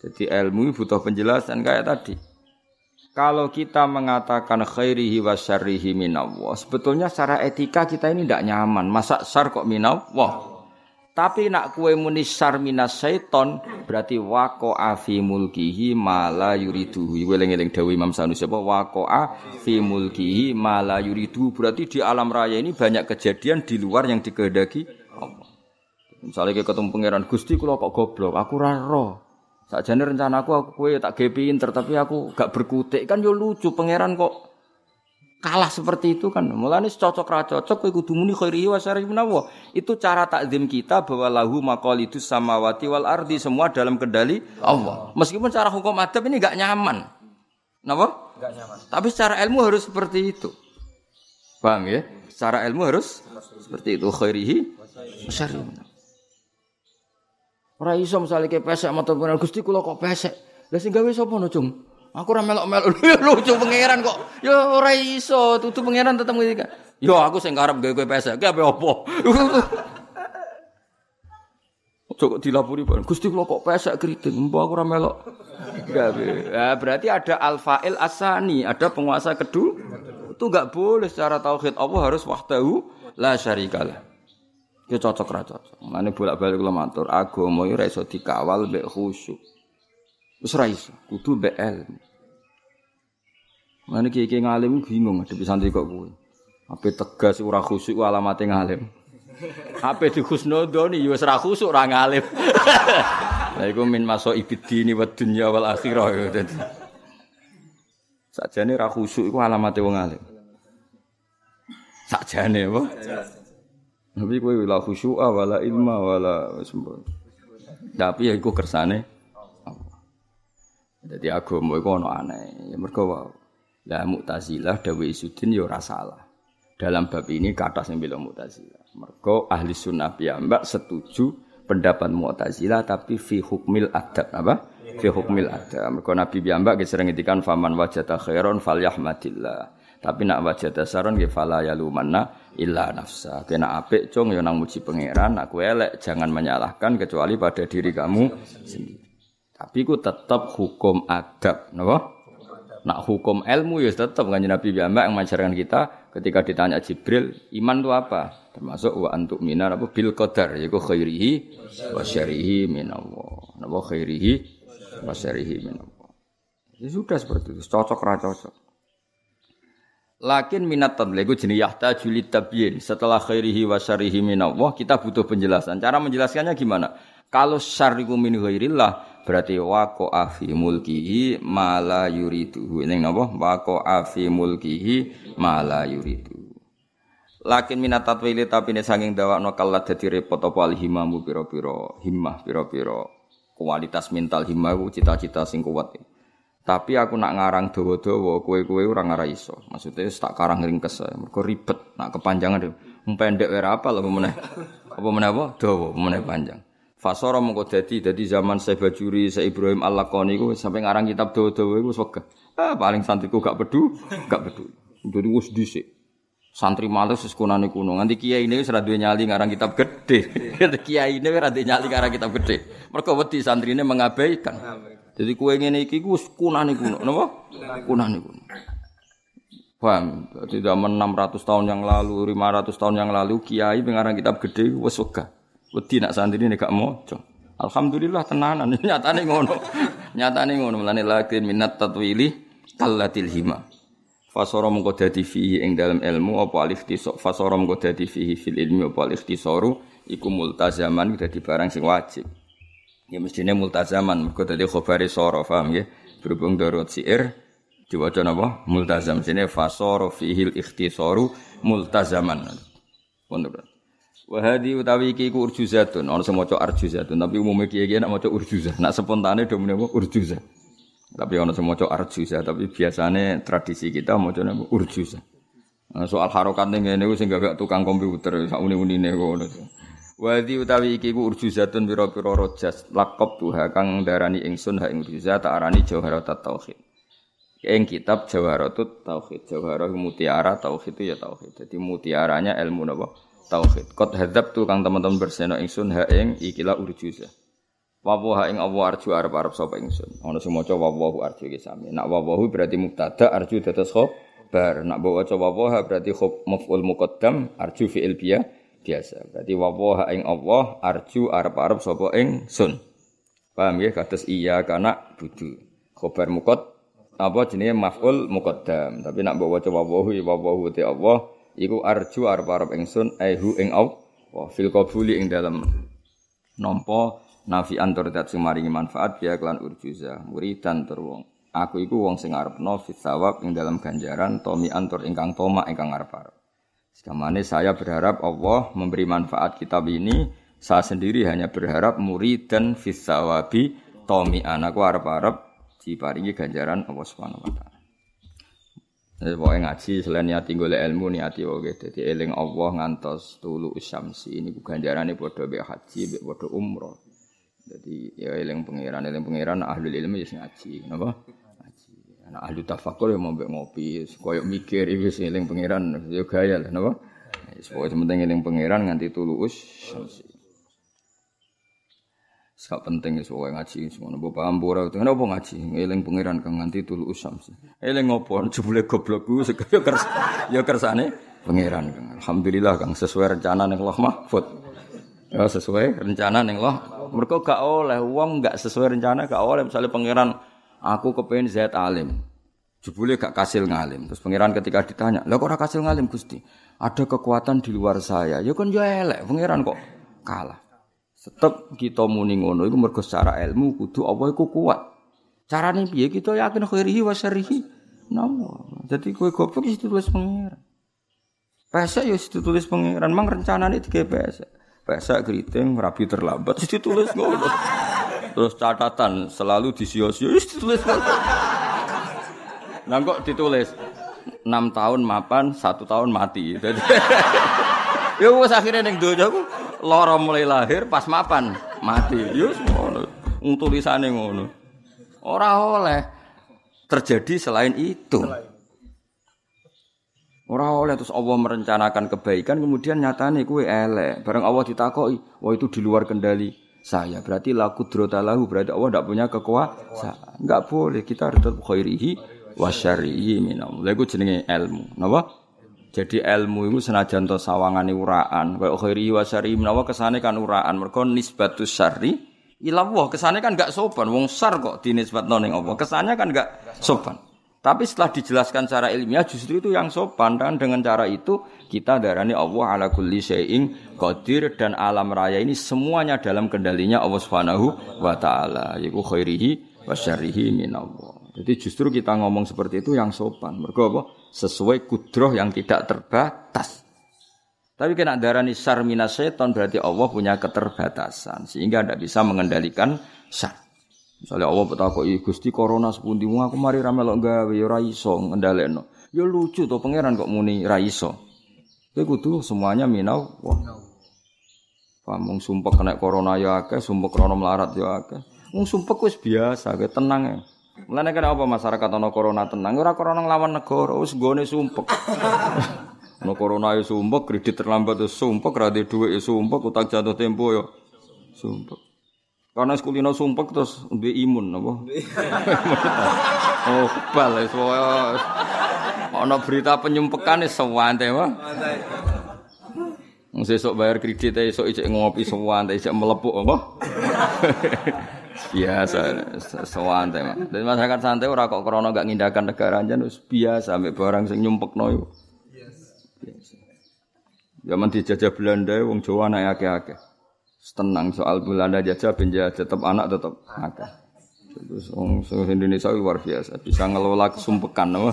Jadi ilmu butuh penjelasan kayak tadi. Kalau kita mengatakan khairihi wa syarrihi minallah, sebetulnya secara etika kita ini tidak nyaman. Masa syar kok minallah? Tapi nak kue muni syar minas syaiton berarti wako afi mulkihi mala yuriduhu. Iku eling-eling dawuh Imam Sanusi apa wako afi mulkihi mala yuriduhu. Berarti di alam raya ini banyak kejadian di luar yang dikehendaki Allah. Misalnya kayak ketemu pangeran Gusti kula kok goblok, aku raro. Sakjane rencanaku aku kowe tak gawe pinter tapi aku gak berkutik kan yo lucu pangeran kok kalah seperti itu kan. Mulane cocok ra cocok kowe kudu muni khairi wa syarri menawa. Itu cara takdim kita bahwa lahu maqalidus samawati wal ardi semua dalam kendali Allah. Meskipun cara hukum adab ini gak nyaman. Napa? Gak nyaman. Tapi secara ilmu harus seperti itu. Paham ya? Secara ilmu harus seperti itu khairihi wa syarri Ora iso misale ke pesek pengen Gusti kula kok pesek. Lah sing gawe sapa no? Aku ora melok-melok <laughs> lucu pangeran kok. Ya ora iso, tutu pangeran tetep ngendika. Yo aku sing karep gawe kowe pesek, ki ape opo? <laughs> Coba dilapuri Pak. Gusti kula kok pesek keriting, mbok aku ora melok. Gawe. Ya berarti ada al-fa'il asani, ada penguasa kedua. Itu enggak boleh secara tauhid Allah harus wahdahu la syarikalah. Ya cocok ra cocok. Mane bolak-balik kula matur, agama ora iso dikawal mbek khusyuk. Wis ra iso, kudu mbek ilmu. Mane kiye ngalim bingung ngadepi santri kok kuwi. Ape tegas ora khusyuk alamate ngalim. <laughs> Ape di khusnudoni ya wis ra khusyuk ora ngalim. <laughs> Lah iku min maso ibidini wa dunya wal akhirah ya. Sakjane ra khusyuk iku alamate wong alim. Sakjane apa? Tapi kowe la khusyu'a wala ilma wala. Tapi ya iku kersane Jadi agama iku ana aneh. Ya mergo wae. Lah Mu'tazilah dawe Isudin ya ora salah. Dalam bab ini kata sing bela Mu'tazilah. Mergo ahli sunnah piyambak setuju pendapat Mu'tazilah tapi fi hukmil adab apa? Fi hukmil adab. Mergo Nabi piyambak sering ngendikan faman wajata khairon falyahmadillah. Tapi nak wajah dasaron nggih fala yalumanna illa nafsa. Kena apik cung ya nang muji pangeran, kowe elek jangan menyalahkan kecuali pada diri kamu sendiri. Tapi ku tetap hukum adab, napa? Nak hukum ilmu ya tetap kan Nabi Muhammad yang mengajarkan kita ketika ditanya Jibril, iman itu apa? Termasuk wa antuk minar apa bil qadar yaiku khairihi wa syarihi minallah. napa khairihi wa syarihi min Allah. Ya sudah seperti itu, cocok ra cocok. Lakin minat tadli itu jenis yahta julit tabyin. Setelah khairihi wa syarihi min Allah, kita butuh penjelasan. Cara menjelaskannya gimana? Kalau syariku min ghairillah, berarti wako afi mulkihi mala yuridu. Ini apa? Wako afi mulkihi mala yuridu. Lakin minat tatwili tapi ini sanging dawa no kalat jadi repot apa alhimamu piro piro himmah piro piro kualitas mental himmah cita-cita sing kuat. Tapi aku nak ngarang dawa-dawa, kue-kue orang ngara iso. Maksudnya tak karang ringkes, mereka ribet, nak kepanjangan deh. Pendek era apa lah meneh? Apa meneh apa? Dawa, meneh panjang. Fasoro mengko dadi dadi zaman saya Bajuri, saya Ibrahim Al-Laqani ku sampai ngarang kitab dawa-dawa iku wis Ah paling santriku gak pedu, gak pedu. Jadi wis dhisik. Santri males wis kunane kuno. Nganti kiai ini wis ora duwe nyali ngarang kitab gede. kiai ini ora duwe nyali ngarang kitab gede. Mergo wedi santrine mengabaikan. Jadi kue ngene iki wis kunane kuno, napa? Kunane kuno. Paham? Jadi zaman 600 tahun yang lalu, 500 tahun yang lalu kiai pengarang kitab gede wis wegah. Wedi nak santri ini gak maca. Alhamdulillah tenanan <laughs> nyatane ngono. nyatane ngono mulane lakin minat tatwili kallatil hima. Fasara mengko dadi fihi ing dalam ilmu apa alif tisok fasara mengko dadi fihi fil ilmi apa alif tisoru iku multazaman dadi barang sing wajib. Ya mestine multazaman mergo dadi khabare sara paham ya. Berhubung darurat siir diwaca napa? Multazam sine fasara fihil ikhtisaru multazaman. Wonten. Wa utawi iki ku urjuzatun, ana sing maca arjuzatun, tapi umumnya kiye-kiye nak maca urjuzah. Nak spontane do menapa urjuzah. Tapi ana sing maca arjuzah, tapi biasane tradisi kita maca napa urjuzah. Nah, soal harokat ning ngene ku sing gak tukang komputer sak uni-unine ngono. Wadi utawi iki ku urjuzatun pira-pira rojas lakop tuha kang darani ingsun ha ing urjuzah tak arani jawharat tauhid. Ing kitab jawharatut tauhid. Jawharah mutiara tauhid itu ya tauhid. Jadi mutiaranya ilmu napa? Tauhid. Qad hadzab tu kang teman-teman berseno ingsun ha ing ikilah urjuzah. Wawu ha ing Allah arju arep-arep sapa ingsun. Ana sing maca wawu arju iki sami. Nak wawu berarti mubtada arju dados khabar. Nak maca wawu berarti khob maf'ul muqaddam arju fi'il biya biasa. Berarti wawaha ing Allah arju arep-arep sapa ing sun. Paham ya kados iya kana budu. Khobar mukot apa jenenge maf'ul muqaddam. Tapi nak mbok waca wawahu wawahu te Allah iku arju arep-arep ingsun aihu ing Allah. Fil qabuli ing dalam nampa nafi antur dat sing maringi manfaat biya klan urjuza muridan tur. Aku iku wong sing arepno fit sawab ing dalam ganjaran tomi antur ingkang toma ingkang arep-arep. Sekamane saya berharap Allah memberi manfaat kitab ini. Saya sendiri hanya berharap murid dan fisawabi tomi anakku harap-harap diparingi ganjaran Allah Subhanahu wa taala. Jadi pokoknya ngaji selain niati golek ilmu niati wae dadi eling Allah ngantos tulu syamsi ini ganjarane padha be haji be padha umroh. Jadi ya eling pangeran eling pangeran ahli ilmu ya ngaji napa? Nah, ahli tafakur yang mau ngopi, koyok mikir, itu sih eling pangeran, yo gaya lah, napa? Sepokoke penting eling pangeran nganti tulus. Sak penting wis pokoke ngaji semono mbok paham ora kenapa ngaji eling pangeran kang nganti tulus samsi. Eling ngopo <laughs> jebule goblok ku yo kers yo kersane pangeran. Alhamdulillah kang sesuai rencana ning Allah Mahfud. Ya sesuai rencana ning Allah. Mergo gak oleh wong gak sesuai rencana gak oleh misalnya pangeran aku kepengen zat alim. Jebule gak kasil ngalim. Terus pangeran ketika ditanya, "Lah kok ora kasil ngalim, Gusti?" Ada kekuatan di luar saya. Ya kan ya elek, pangeran kok kalah. Tetep kita muni ngono iku mergo secara ilmu kudu Allah iku kuat. Carane piye kita yakin khairihi wa? Namo. Jadi kowe goblok wis ditulis pangeran. Pesek ya ditulis pangeran, mang rencanane digawe pesek. Pesek keriting rapi terlambat <laughs> ditulis ngono. Terus catatan selalu disio-sio ditulis. Nah kok ditulis 6 tahun mapan, 1 tahun mati. <laughs> Ya wis akhire ning donya ku lara mulai lahir pas mapan mati. Ya ngono. Wong tulisane ngono. Ora oleh terjadi selain itu. Ora oleh terus Allah merencanakan kebaikan kemudian nyatane kuwe elek. Bareng Allah ditakoki, wah itu di luar kendali saya. Berarti laku lahu berarti Allah tidak punya kekuasaan. Enggak boleh kita harus khairihi wa syarrihi minam. Lha iku jenenge ilmu. Napa? Jadi ilmu itu senajan to sawangane uraan, kaya khairihi wa syarrihi menawa kesane kan uraan. Mergo nisbatus syarri ilallah kesannya kan gak sopan wong sar kok dinisbatno ning Allah kesannya kan gak sopan tapi setelah dijelaskan secara ilmiah justru itu yang sopan dan dengan cara itu kita darani Allah ala kulli syai'in qadir dan alam raya ini semuanya dalam kendalinya Allah Subhanahu wa taala yaiku khairihi wa syarrihi minallah. Jadi justru kita ngomong seperti itu yang sopan. Mergo apa? Sesuai kudroh yang tidak terbatas. Tapi kena darani syar minas seton berarti Allah punya keterbatasan sehingga tidak bisa mengendalikan syar. Misalnya Allah bertakoi Gusti corona sepundi aku mari ramelok gawe ya ora iso ngendhalekno. Ya lucu to pangeran kok muni ra iso. Kowe kudu semuanya minau wah. Pamung sumpek kena corona ya akeh, sumpek krono melarat ya akeh. Wong sumpek wis biasa, kowe tenang ya. Mulane kan apa masyarakat ana corona tenang, ora corona nglawan negara, wis gone sumpek. <laughs> Ana corona ya sumpek, kredit terlambat ya sumpek, ra duit ya sumpek, utang jatuh tempo ya sumpek. Karena sekulino sumpek terus duwe imun apa? <laughs> oh, kebal wis ana berita penyumpekan wis sewante wae. Wong sesuk bayar kredit e esuk ijek ngopi sewante ijek melepuk apa? <laughs> biasa sewante mah. Dan masyarakat santai ora kok krana gak ngindakan negara aja wis biasa ambek barang sing nyumpekno iku. Biasa. Zaman dijajah Belanda wong Jawa anak akeh-akeh tenang soal bulan aja penjajah tetap anak tetap akeh. Terus orang Indonesia luar biasa bisa ngelola kesumpekan apa?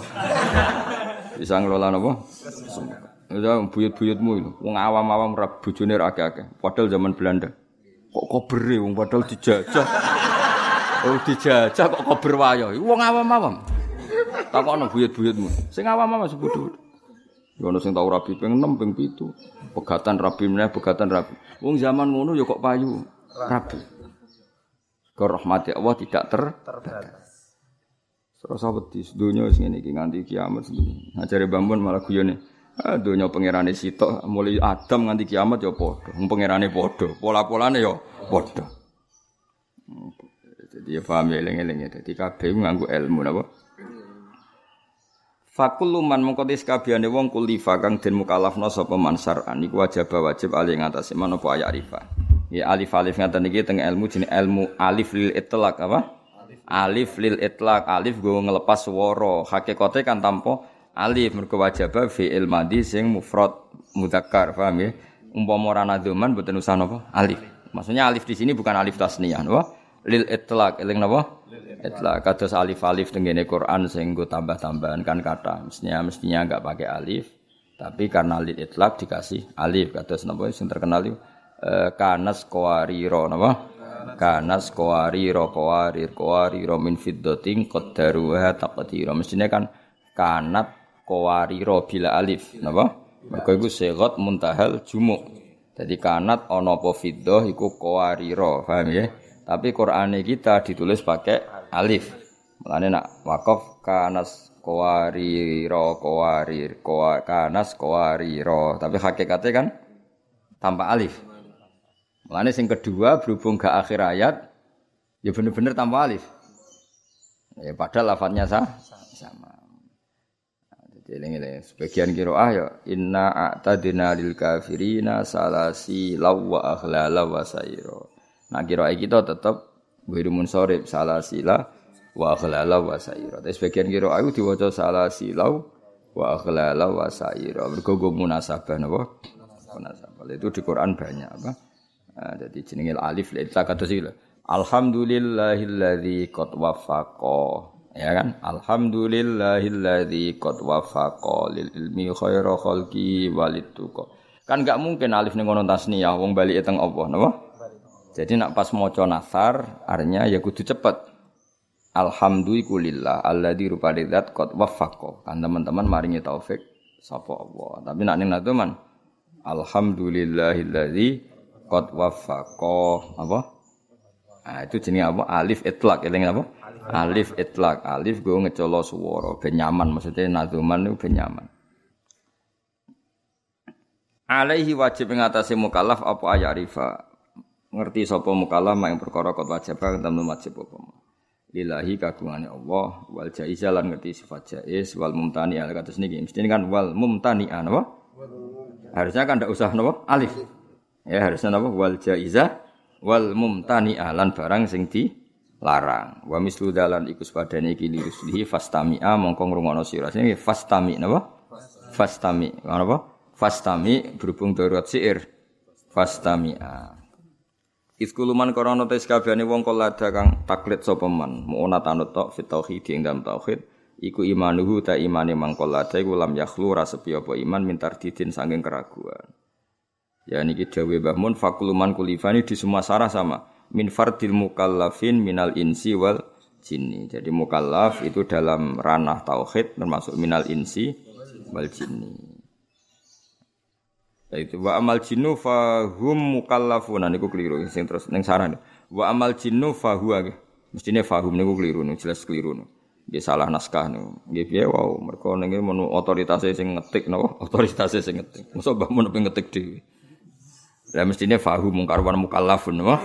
bisa ngelola apa? Kesumpekan. Itu buyut-buyutmu itu. Wong awam-awam rap bojone akeh-akeh. Padahal zaman Belanda. Kok kobere wong padahal dijajah. Oh dijajah kok kober wayo. Wong awam-awam. Takokno buyut-buyutmu. Sing awam-awam sebut Ya ono sing tau rabi ping 6 ping 7. Pegatan rabi meneh pegatan rabi. Wong zaman ngono ya kok payu rabi. Ke rahmati Allah tidak ter terbatas. Serasa donya wis ngene iki nganti kiamat sini. Ajare Bambun malah guyone. Ah donya pangerane sitok mulai Adam nganti kiamat ya padha. Wong pangerane padha, pola-polane ya padha. Jadi ya paham ya eling-eling ya. Dadi kabeh nganggo ilmu napa? Fakul luman mengkotis kabiane wong kulifa kang den mukalafna sapa mansar iku wajib wajib ali ngatasi menapa ayat arifa. Ya alif alif ngaten iki teng ilmu jenenge ilmu alif lil itlaq apa? Alif lil itlaq alif go ngelepas swara. Hakikate kan tanpa alif mergo wajib fi'il madhi sing mufrad mudzakkar, paham ya? Umpama ora nadzuman mboten usah napa? Alif. Maksudnya alif di sini bukan alif tasniyah, napa? Lil itlaq, eling napa? Itla kados alif-alif tengene Quran sing nggo tambah-tambahan kan kata. Mestinya mestinya enggak pakai alif, tapi karena lil itlaq dikasih alif kados napa sing terkenal itu e, kanas qawariro napa? Kanas qawariro qawarir qawariro min fiddatin qaddaruha taqdira. Mestinya kan kanat qawariro bila alif napa? Mergo iku segot muntahal jumuk. Jadi kanat ana apa fiddah iku qawariro, paham ya? Tapi Quran kita ditulis pakai alif. Mulane nak wakaf kanas kawari ro kawari kawa kanas kawari ro. Tapi hakikatnya kan tanpa alif. Mulane sing kedua berhubung ke akhir ayat ya bener-bener tanpa alif. Ya padahal lafadznya sah, sama. Jadi sebagian kiroah ya inna a'tadina lil kafirina salasi lawa akhlala wa sayro. Nah kiroah kita tetap Wiru munsorib salah sila wa akhlala wa saira. Tapi sebagian kira ayu diwaca salah silau wa akhlala wa saira. Mergo munasabah napa? Munasabah. Itu di Quran banyak apa? Nah, jadi jenenge alif la kata sila. Alhamdulillahilladzi qad wafaqa. Ya kan? Alhamdulillahilladzi qad wafaqa lil ilmi khaira khalqi walid Kan gak mungkin alif ning ngono tasniyah wong balik teng Allah, napa? Jadi nak pas maca nasar artinya ya kudu cepet. Alhamdulillah alladzi rupane zat qad waffaqo. Kan teman-teman maringi taufik sapa Allah. Tapi nak ning man Alhamdulillahilladzi qad waffaqo apa? Nah, itu jenis apa? Alif itlak, eling apa? Alif itlak. Alif gue ngecolo suworo, ben nyaman maksudnya nazuman itu ben nyaman. Alaihi wajib mengatasi mukallaf apa ayarifa ngerti sapa mukallaf yang perkara kot wajib kang temen wajib apa lillahi kagungane Allah wal jaiza lan ngerti sifat jaiz wal mumtani al kados niki mesti kan wal mumtani apa harusnya kan ndak usah napa alif ya harusnya napa wal jaiza wal mumtani alan barang sing di larang. Wa mislu dalan iku sepadane iki liruslihi fastami'a mongko ngrungokno sira. Sing fastami napa? Fastami. Napa? Fastami berhubung darurat syair. Fastami'a. Iskuluman korona tes kabehane wong kolada kang taklid sapa man, mu'ona tanut tok fit tauhid dalam tauhid, iku imanuhu ta imane mangkol lada iku lam yakhlu ra sepi apa iman mintar didin saking keraguan. Ya niki dawe Mbah Mun fakuluman kulifani di semua sarah sama. Min fardil mukallafin minal insi wal jinni. Jadi mukallaf itu dalam ranah tauhid termasuk minal insi wal jinni. Itu wa amal jinnu fahum mukallafun niku keliru sing terus ning sarah. Wa amal jinnu fahuwa mestine fahum niku keliru jelas keliru. Nggih salah naskah niku. Nggih piye wow mergo ning otoritas sing ngetik napa <laughs> otoritas sing ngetik. Mosok mbah mun ngetik dhewe. Lah mestine fahum mungkar wa mukallafun wah.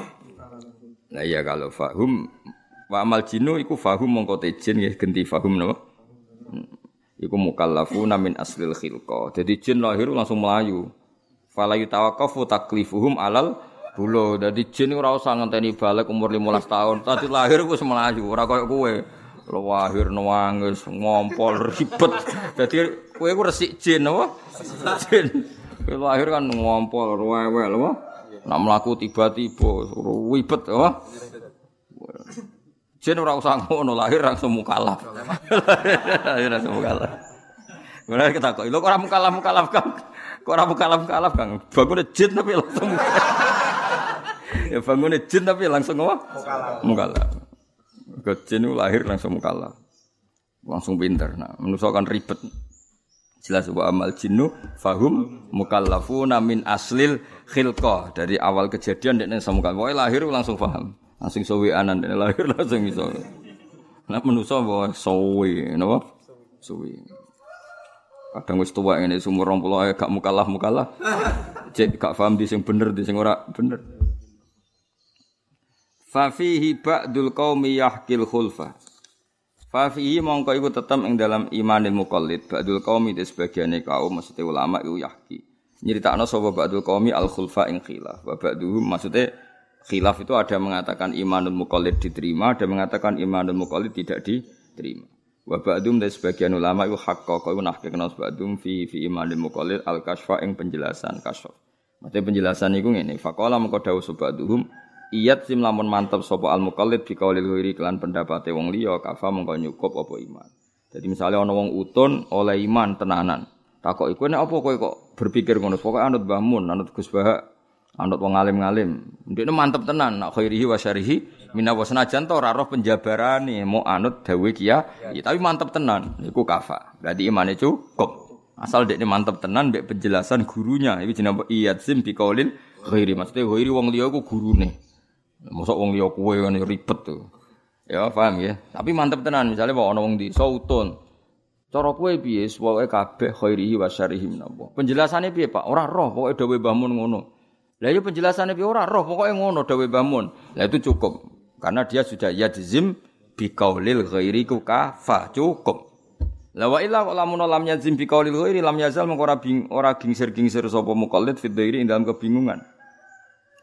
Lah iya kalau fahum wa amal jinu iku fahum mongko tejin ya genti fahum napa? Hmm. Iku mukallafuna min aslil khilqa. Jadi jin lahir langsung melayu. Fala yutawaqqafu taklifuhum alal bulo. Dadi jin ora usah ngenteni balik umur 15 tahun. Tadi lahir wis melayu, ora koyo kowe. Lahir nangis, ngompol ribet. Dadi kowe ku resik jin apa? Jin. Kowe lahir kan ngompol rewel apa? Nak mlaku tiba-tiba wibet apa? Jen ora usah ngono lahir langsung mukalaf. <laughs> lahir langsung mukalaf. Mulai kita kok, lo ora mukalaf mukalaf kang, kok ora mukalaf mukalaf kang, bangun jin tapi langsung <laughs> ya bangun jin tapi langsung apa? Mukalaf. Mukalaf. Ke jin lahir langsung mukalaf, langsung pinter. Nah, manusia kan ribet. Jelas wa amal jinnu fahum mukallafuna min aslil khilqah. Dari awal kejadian dekne samukal. Pokoke lahir langsung paham. Langsung sowi anan lahir <laughs> langsung iso. Nah manusa wae sowi napa? Sowi. Kadang wis tuwa ngene umur 20 ae gak mukallaf mukallaf. Cek gak paham di sing bener di sing ora bener. Fa fihi ba'dul qaumi yahkil khulfa. Fafihi mongko iku tetep ing dalam imanil mukallid ba'dul qaumi di sebagian kaum maksudnya ulama iku yahki. Nyeritakno sapa ba'dul qaumi al khulfa ing khilaf. Wa ba'duhum maksudnya khilaf itu ada mengatakan imanul mukallid diterima, ada mengatakan imanul mukallid tidak diterima. Wa ba'dum dari sebagian ulama iku hakka kau nahkekno ba'dum fi fi imanil mukallid al kasfa ing penjelasan kasf. Maksudnya penjelasan iku ngene, faqala mengko dawuh ba'duhum Iyat sim lamun mantep sapa al mukallid bi qaulil ghairi kelan pendapate wong liya kafa mengko nyukup apa iman. Jadi misalnya ana wong utun oleh iman tenanan. Takok iku nek apa kowe kok berpikir ngono? Pokoke anut Mbah anut Gus anut wong alim-alim. Ndekne mantep tenan nak khairihi wa syarihi mina wa senajan to roh penjabarane mau anut dawe kia, ya, tapi mantep tenan iku kafa. Berarti imane cukup. Asal dekne mantep tenan mbek penjelasan gurunya. Iki jenenge iyat sim bi qaulil ghairi. Maksudnya ghairi wong liya ku gurune. Mosok wong liya kowe kan ribet tuh. Ya paham ya. Tapi mantep tenan misalnya bawa wong di sautun. Cara kowe piye pokoke kabeh khairihi wa syarihi minallah. Penjelasane piye Pak? Ora roh pokoke dawuh Mbah ngono. Lah iya penjelasannya piye ora roh pokoke ngono dawuh Mbah Lah itu cukup. Karena dia sudah yadzim bi qaulil ghairi ku kafa cukup. La wa illa lamun lam yazim bi qaulil ghairi lam yazal mengko ora bing ora gingsir-gingsir sapa mukallid fi dhairi dalam kebingungan.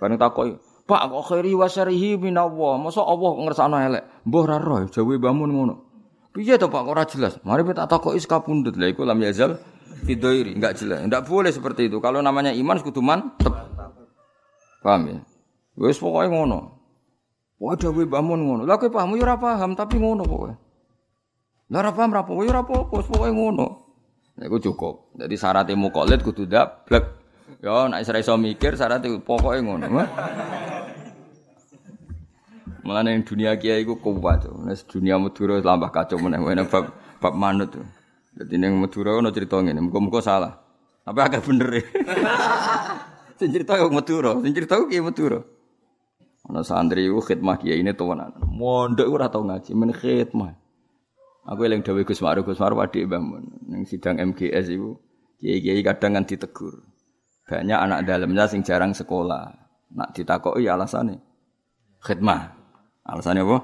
Bareng takoki, Pak kok khairi wa syarihi minallah. Masa Allah ngersakno elek. Mbah ra roh jawe bangun ngono. Piye to Pak ora jelas? Mari kita takoki sekapundhut. Lah iku lam yazal fidoiri, enggak jelas. Enggak boleh seperti itu. Kalau namanya iman kudu mantep. Paham ya? Wis pokoke ngono. Wah dawe bangun ngono. Lah kowe paham yo paham tapi ngono pokoke. Lah ora paham ra pokoke yo ora pokoke ngono. Nah, iku cukup. Jadi syaratnya mukolit kudu dablek. Yo nek iso mikir syaratnya pokoke ngono. Mulane ning dunia kiai iku kuat. Nek dunia Madura tambah kacau meneh meneh bab bab manut. Dadi ning Madura ono cerita ngene, muga-muga salah. Tapi agak bener e. <laughs> Sing cerita yo Madura, sing cerita ku kiai. Ana santri iku khidmah kiai ini tuwanan. Mondok ora tau ngaji, men khidmah. Aku eling dawuh Gus Ma'ruf, Gus Ma'ruf adik Mbah Mun. Ning sidang MGS iku kiai-kiai kadang kan ditegur. Banyak anak dalamnya sing jarang sekolah. Nak ditakoki alasannya khidmah. Alasannya apa?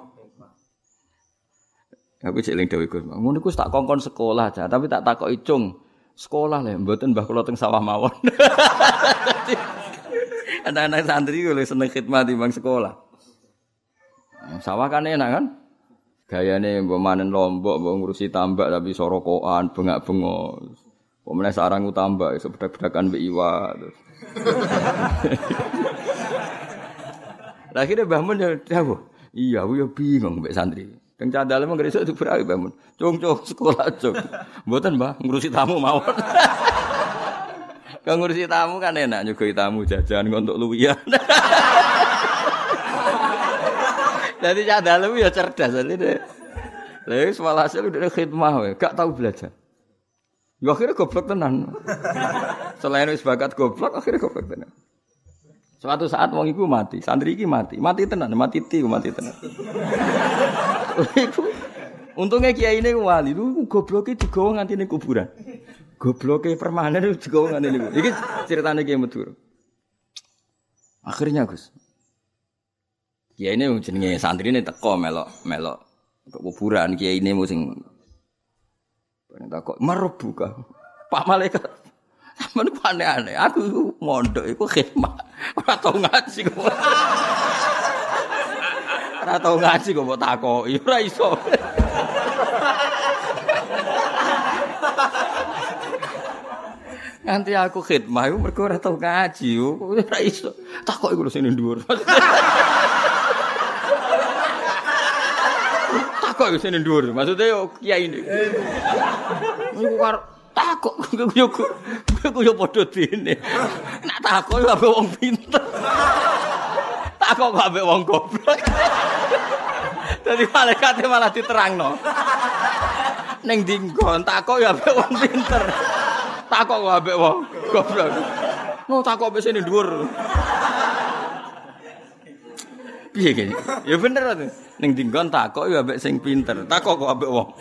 Aku cek ling dewe Gus. Ngono iku tak kongkon sekolah aja, tapi tak takok icung. Sekolah lah, mboten mbah kula teng sawah mawon. <laughs> Anak-anak santri kalau seneng khidmat di bang sekolah. Sawah kan enak kan? Gayane mbok manen lombok, mbok ngurusi tambak tapi sorokoan, bengak-bengok. Pemenang sarang tambak, sebedak-bedakan mbek iwa. <laughs> Lah akhirnya Mbah Mun ya Iya, aku ya bingung mbek santri. Kang cadal emang gak iso diberawi Mbah Mun. Cung cung sekolah cung. Mboten Mbah, ngurusi tamu mawon. <laughs> Kang ngurusi tamu kan enak nyugoi tamu jajan untuk luwian. <laughs> Jadi cadal ya cerdas jadi. Lah wis walhasil udah khidmah gak tahu belajar. Ya akhirnya goblok tenan. <laughs> Selain wis bakat goblok, akhirnya goblok tenan. Suatu saat wong iku mati, santri iki mati, mati tenan, mati ti, mati tenan. <laughs> Untungnya kiai ini wali, lu gobloknya digawa nganti ini kuburan. Gobloknya permanen itu digawa nganti ini. Ini ceritanya kiai Madura. Akhirnya Gus, kiai ini jenenge santri ini teko melok melok kuburan kiai ini musim Bareng takok, "Marebuka." Pak malaikat. Sampeyan ku aneh-aneh. Aku mondok iku khidmat. Ora tau ngaji kok. Ora tau ngaji kok mbok takoki, ora iso. Nanti aku khidmah iku mergo ora tau ngaji, ora iso. Takok iku lho sing dhuwur. takok wis ning dhuwur. Maksude yo kiai ini. Iku karo takok yo yo yo padha dene. Nak takok yo ambek wong pinter. Takok kok ambek wong goblok. Dadi malaikat malah diterangno. Ning dinggon takok yo ambek wong pinter. Takok kok ambek wong goblok. Mau takok wis ning dhuwur. Piye kene? Ya bener to. Ning dinggon takok ya ambek sing pinter. Takok kok ambek wong.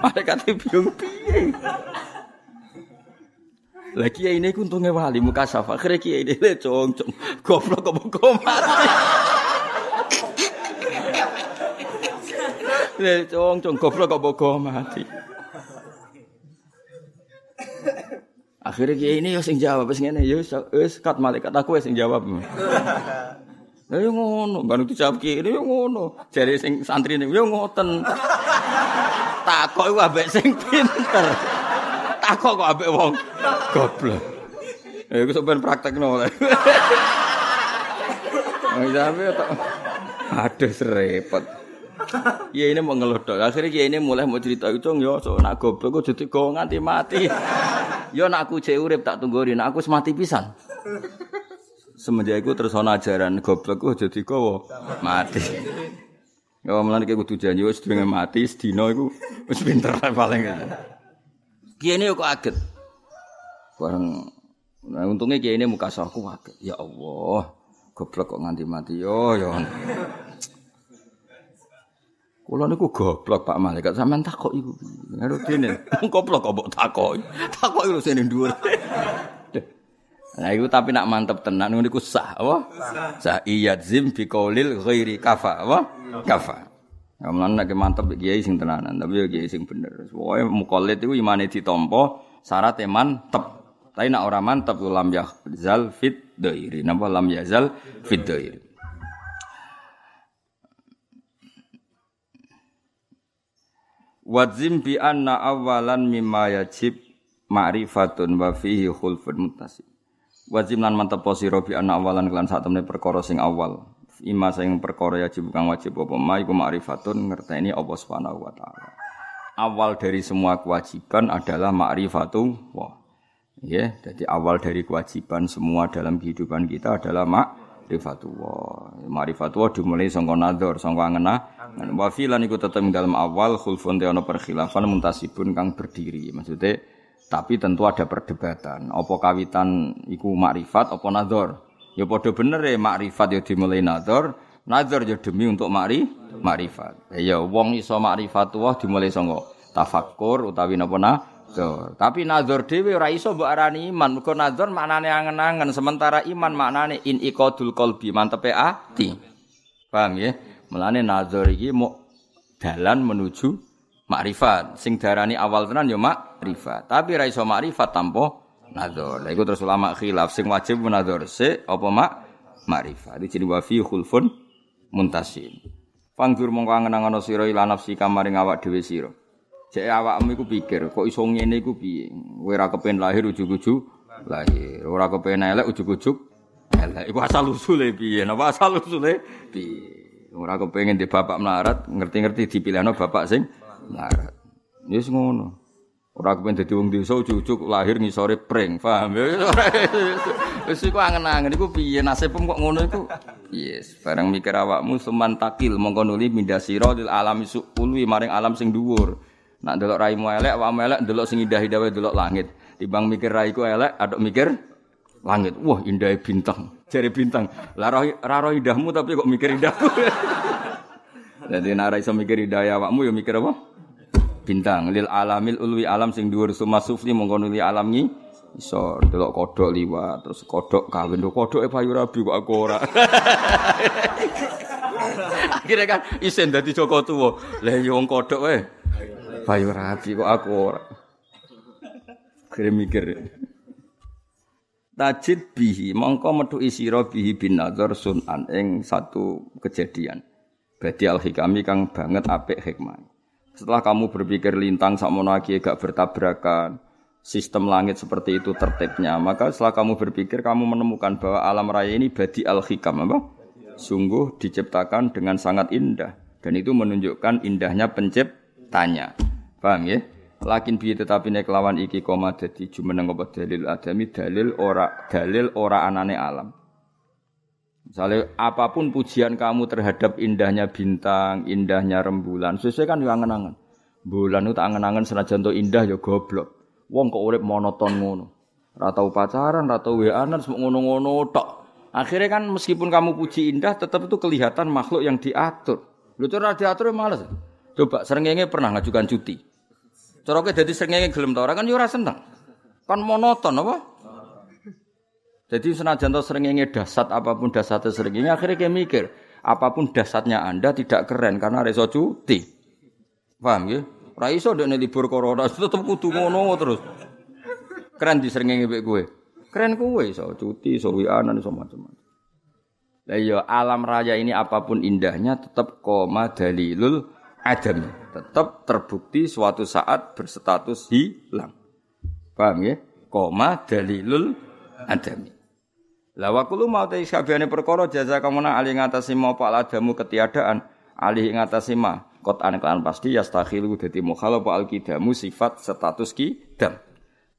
Malaikat bingung piye. Lah kiai ini untunge wali muka safa. Akhire kiai ini le cong cong goblok kok kok mati. Le cong goblok kok kok mati. Akhirnya kiai ini yo sing jawab wis ngene yo wis kat malaikat aku wis sing jawab. <laughs> Lah yo ngono, baru dijawab kene yo ngono. Jare sing santri niku yo ngoten. <laughs> Takok iku ambek sing pinter. Takok kok ambek wong goblok. Ya iku sampean praktekno oleh. <laughs> Wong sampe tok aduh serepot. Ya ini mau ngelodok. Akhirnya ya ini mulai mau cerita itu yo so nak goblok kok jadi kau nganti mati. Yo nak aku cek urip tak tungguin, aku semati pisan. semenjak itu terus ana ajaran goblok kok jadi kowe mati. Ya mulane iki kudu janji wis dhewe mati sedina iku wis pinter paling. Kiye kok kaget. Bareng nah untungnya kiye ini muka sahku kaget. Ya Allah, goblok kok nganti mati yo yo. Kulo niku goblok Pak Malaikat sampean takok iku. Ngaruh dene. <laughs> Goblok kok mbok takok. Takok iku sing dhuwur. <laughs> Nah itu tapi nak mantep tenan ngono iku sah apa? Sah iyadzim bi qaulil ghairi kafa apa? Kafa. Ya mlan nek mantep kiai sing tenanan tapi ya kiai sing bener. Pokoke mukallid iku imane ditampa syarat e mantep. Tapi nak ora mantep lam yazal fit dairi. Napa lam yazal fit dairi. Wadzim bi anna awalan mimma yajib ma'rifatun wa fihi khulfun mutasib. wajib lan mantep sira bi ana awalan kelan sak temne perkara sing awal. Ima sing perkara wajib kang wajib apa ma iku ma'rifatun ngerteni Allah Subhanahu wa taala. Awal dari semua kewajiban adalah ma'rifatu wa ya jadi awal dari kewajiban semua dalam kehidupan kita adalah ma'rifatu wa ma'rifatu wa dimulai sangka nadzar sangka ngena wa filan iku tetep dalam awal khulfun te ana perkhilafan muntasibun kang berdiri maksudnya Tapi tentu ada perdebatan. Apa kawitan iku makrifat apa nazar? Ya padha bener ya makrifat ya dimulai nazar, nazar ya demi untuk makri makrifat. Ya wong iso makrifat wah dimulai saka tafakkur utawi napa nazar. Tapi nazar dhewe ora iso mbok arani iman. Mergo nazar maknane angen-angen sementara iman maknane in iqadul qalbi mantepe ati. Paham ya? Mulane nazar iki mau dalan menuju makrifat. Sing darani awal tenan ya makrifat. Tapi ra iso makrifat tanpa Nador. Lah iku terus ulama khilaf sing wajib munadzor se apa mak makrifat. Iki jenenge wa fi khulfun muntasin. Panggur mongko angen-angen sira ila nafsi kamaring awak dhewe sira. Jek awakmu iku pikir, kok iso ngene iku piye? Kowe ora kepen lahir ujug-ujug lahir. Ora kepen elek ujug-ujug elek. Iku asal usule piye? Napa asal usule piye? Ora kepengin di bapak melarat, ngerti-ngerti dipilihno bapak sing melarat. Wis ngono. Ora kepen dadi wong desa ujug-ujug lahir ngisore pring, paham ya? <laughs> Wis iku angen-angen iku piye nasibmu kok ngono iku? Yes, bareng mikir awakmu seman takil mongko nuli minda sira lil alam su'ulwi maring alam sing dhuwur. Nak delok raimu elek, awakmu elek delok sing indah-indah wae delok langit. Timbang mikir raiku elek, aduk mikir langit. Wah, indah bintang. Jari bintang. Lah roh indahmu tapi kok mikir indahku. Jadi <laughs> nak ra iso mikir indah awakmu ya mikir apa? bintang lil alamil ulwi alam sing dhuwur suma sufli mongko nuli alam ngi iso delok kodok liwat terus kodok kawin do kodoke payu rabi kok aku ora <laughs> akhirnya kan isen dadi Joko tuwa lah wong kodok payu rabi kok aku ora? Kira mikir. Tajid bihi mongko metu isira bihi bin nazar sunan ing satu kejadian. Badi al hikami kang banget apik hikmah. Setelah kamu berpikir lintang sakmono gak bertabrakan, sistem langit seperti itu tertibnya, maka setelah kamu berpikir kamu menemukan bahwa alam raya ini badi al-hikam apa? Sungguh diciptakan dengan sangat indah dan itu menunjukkan indahnya penciptanya. Paham ya? Lakin bi tetapi nek lawan iki koma dadi jumeneng apa dalil adami dalil ora dalil ora anane alam. Misalnya apa pun pujian kamu terhadap indahnya bintang, indahnya rembulan, sesuai kan yang angen-angen. Bulan itu angen-angen senajan to indah ya goblok. Wong kok urip monoton ngono. Ora tau pacaran, ora tau weanan, semua ngono-ngono tok. Akhirnya kan meskipun kamu puji indah, tetap itu kelihatan makhluk yang diatur. Lu cara diatur ya males. Coba serengenge pernah ngajukan cuti. Cara kowe dadi serengenge gelem ta ora kan yo ora seneng. Kan monoton apa? Jadi senajan to srengenge dasat apa pun dasatnya srengenge akhirnya kayak mikir, apa pun dasatnya Anda tidak keren karena reso cuti. Paham ya? Ora iso ndekne libur corona <laughs> tetep kudu ngono terus. Keren di srengenge mbek kowe. Keren kowe iso cuti, iso wianan iso macam-macam. Lah iya alam raya ini apa pun indahnya tetap koma dalilul adam. Tetap terbukti suatu saat berstatus hilang. Paham ya? Koma dalilul adami. La wa kullu ma ta sakabehane perkara jaza kamuna ali ngatasi ma pak ladamu ketiadaan ali ngatasi ma kot kan pasti yastakhilu dadi mukhalaf al kidamu sifat status kidam.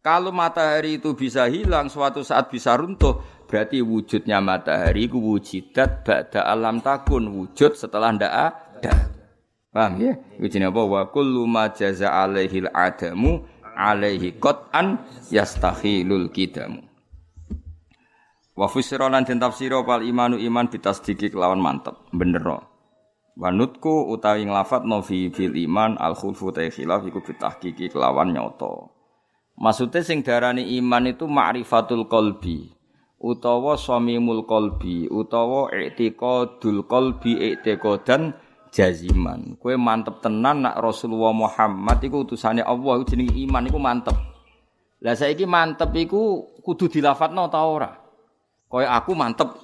Kalau matahari itu bisa hilang suatu saat bisa runtuh berarti wujudnya matahari itu wujidat ba'da alam takun wujud setelah ndak ada. Paham ya? Wujudnya apa? Wa kullu ma jaza alaihil adamu alaihi qat'an yastakhilul kidamu. Wa fusira lan den tafsira pal imanu iman bitasdiki kelawan mantep bener. Wanutku utawi nglafat no fi bil iman al khulfu ta khilaf iku bitahqiqi kelawan nyoto. Maksudnya sing darani iman itu ma'rifatul qalbi utawa samimul qalbi utawa i'tiqadul qalbi i'tiqadan jaziman. Kue mantep tenan nak Rasulullah Muhammad iku utusane Allah jenenge iman iku mantep. Lah saiki mantep iku kudu dilafatno ta ora? Kaya aku mantep,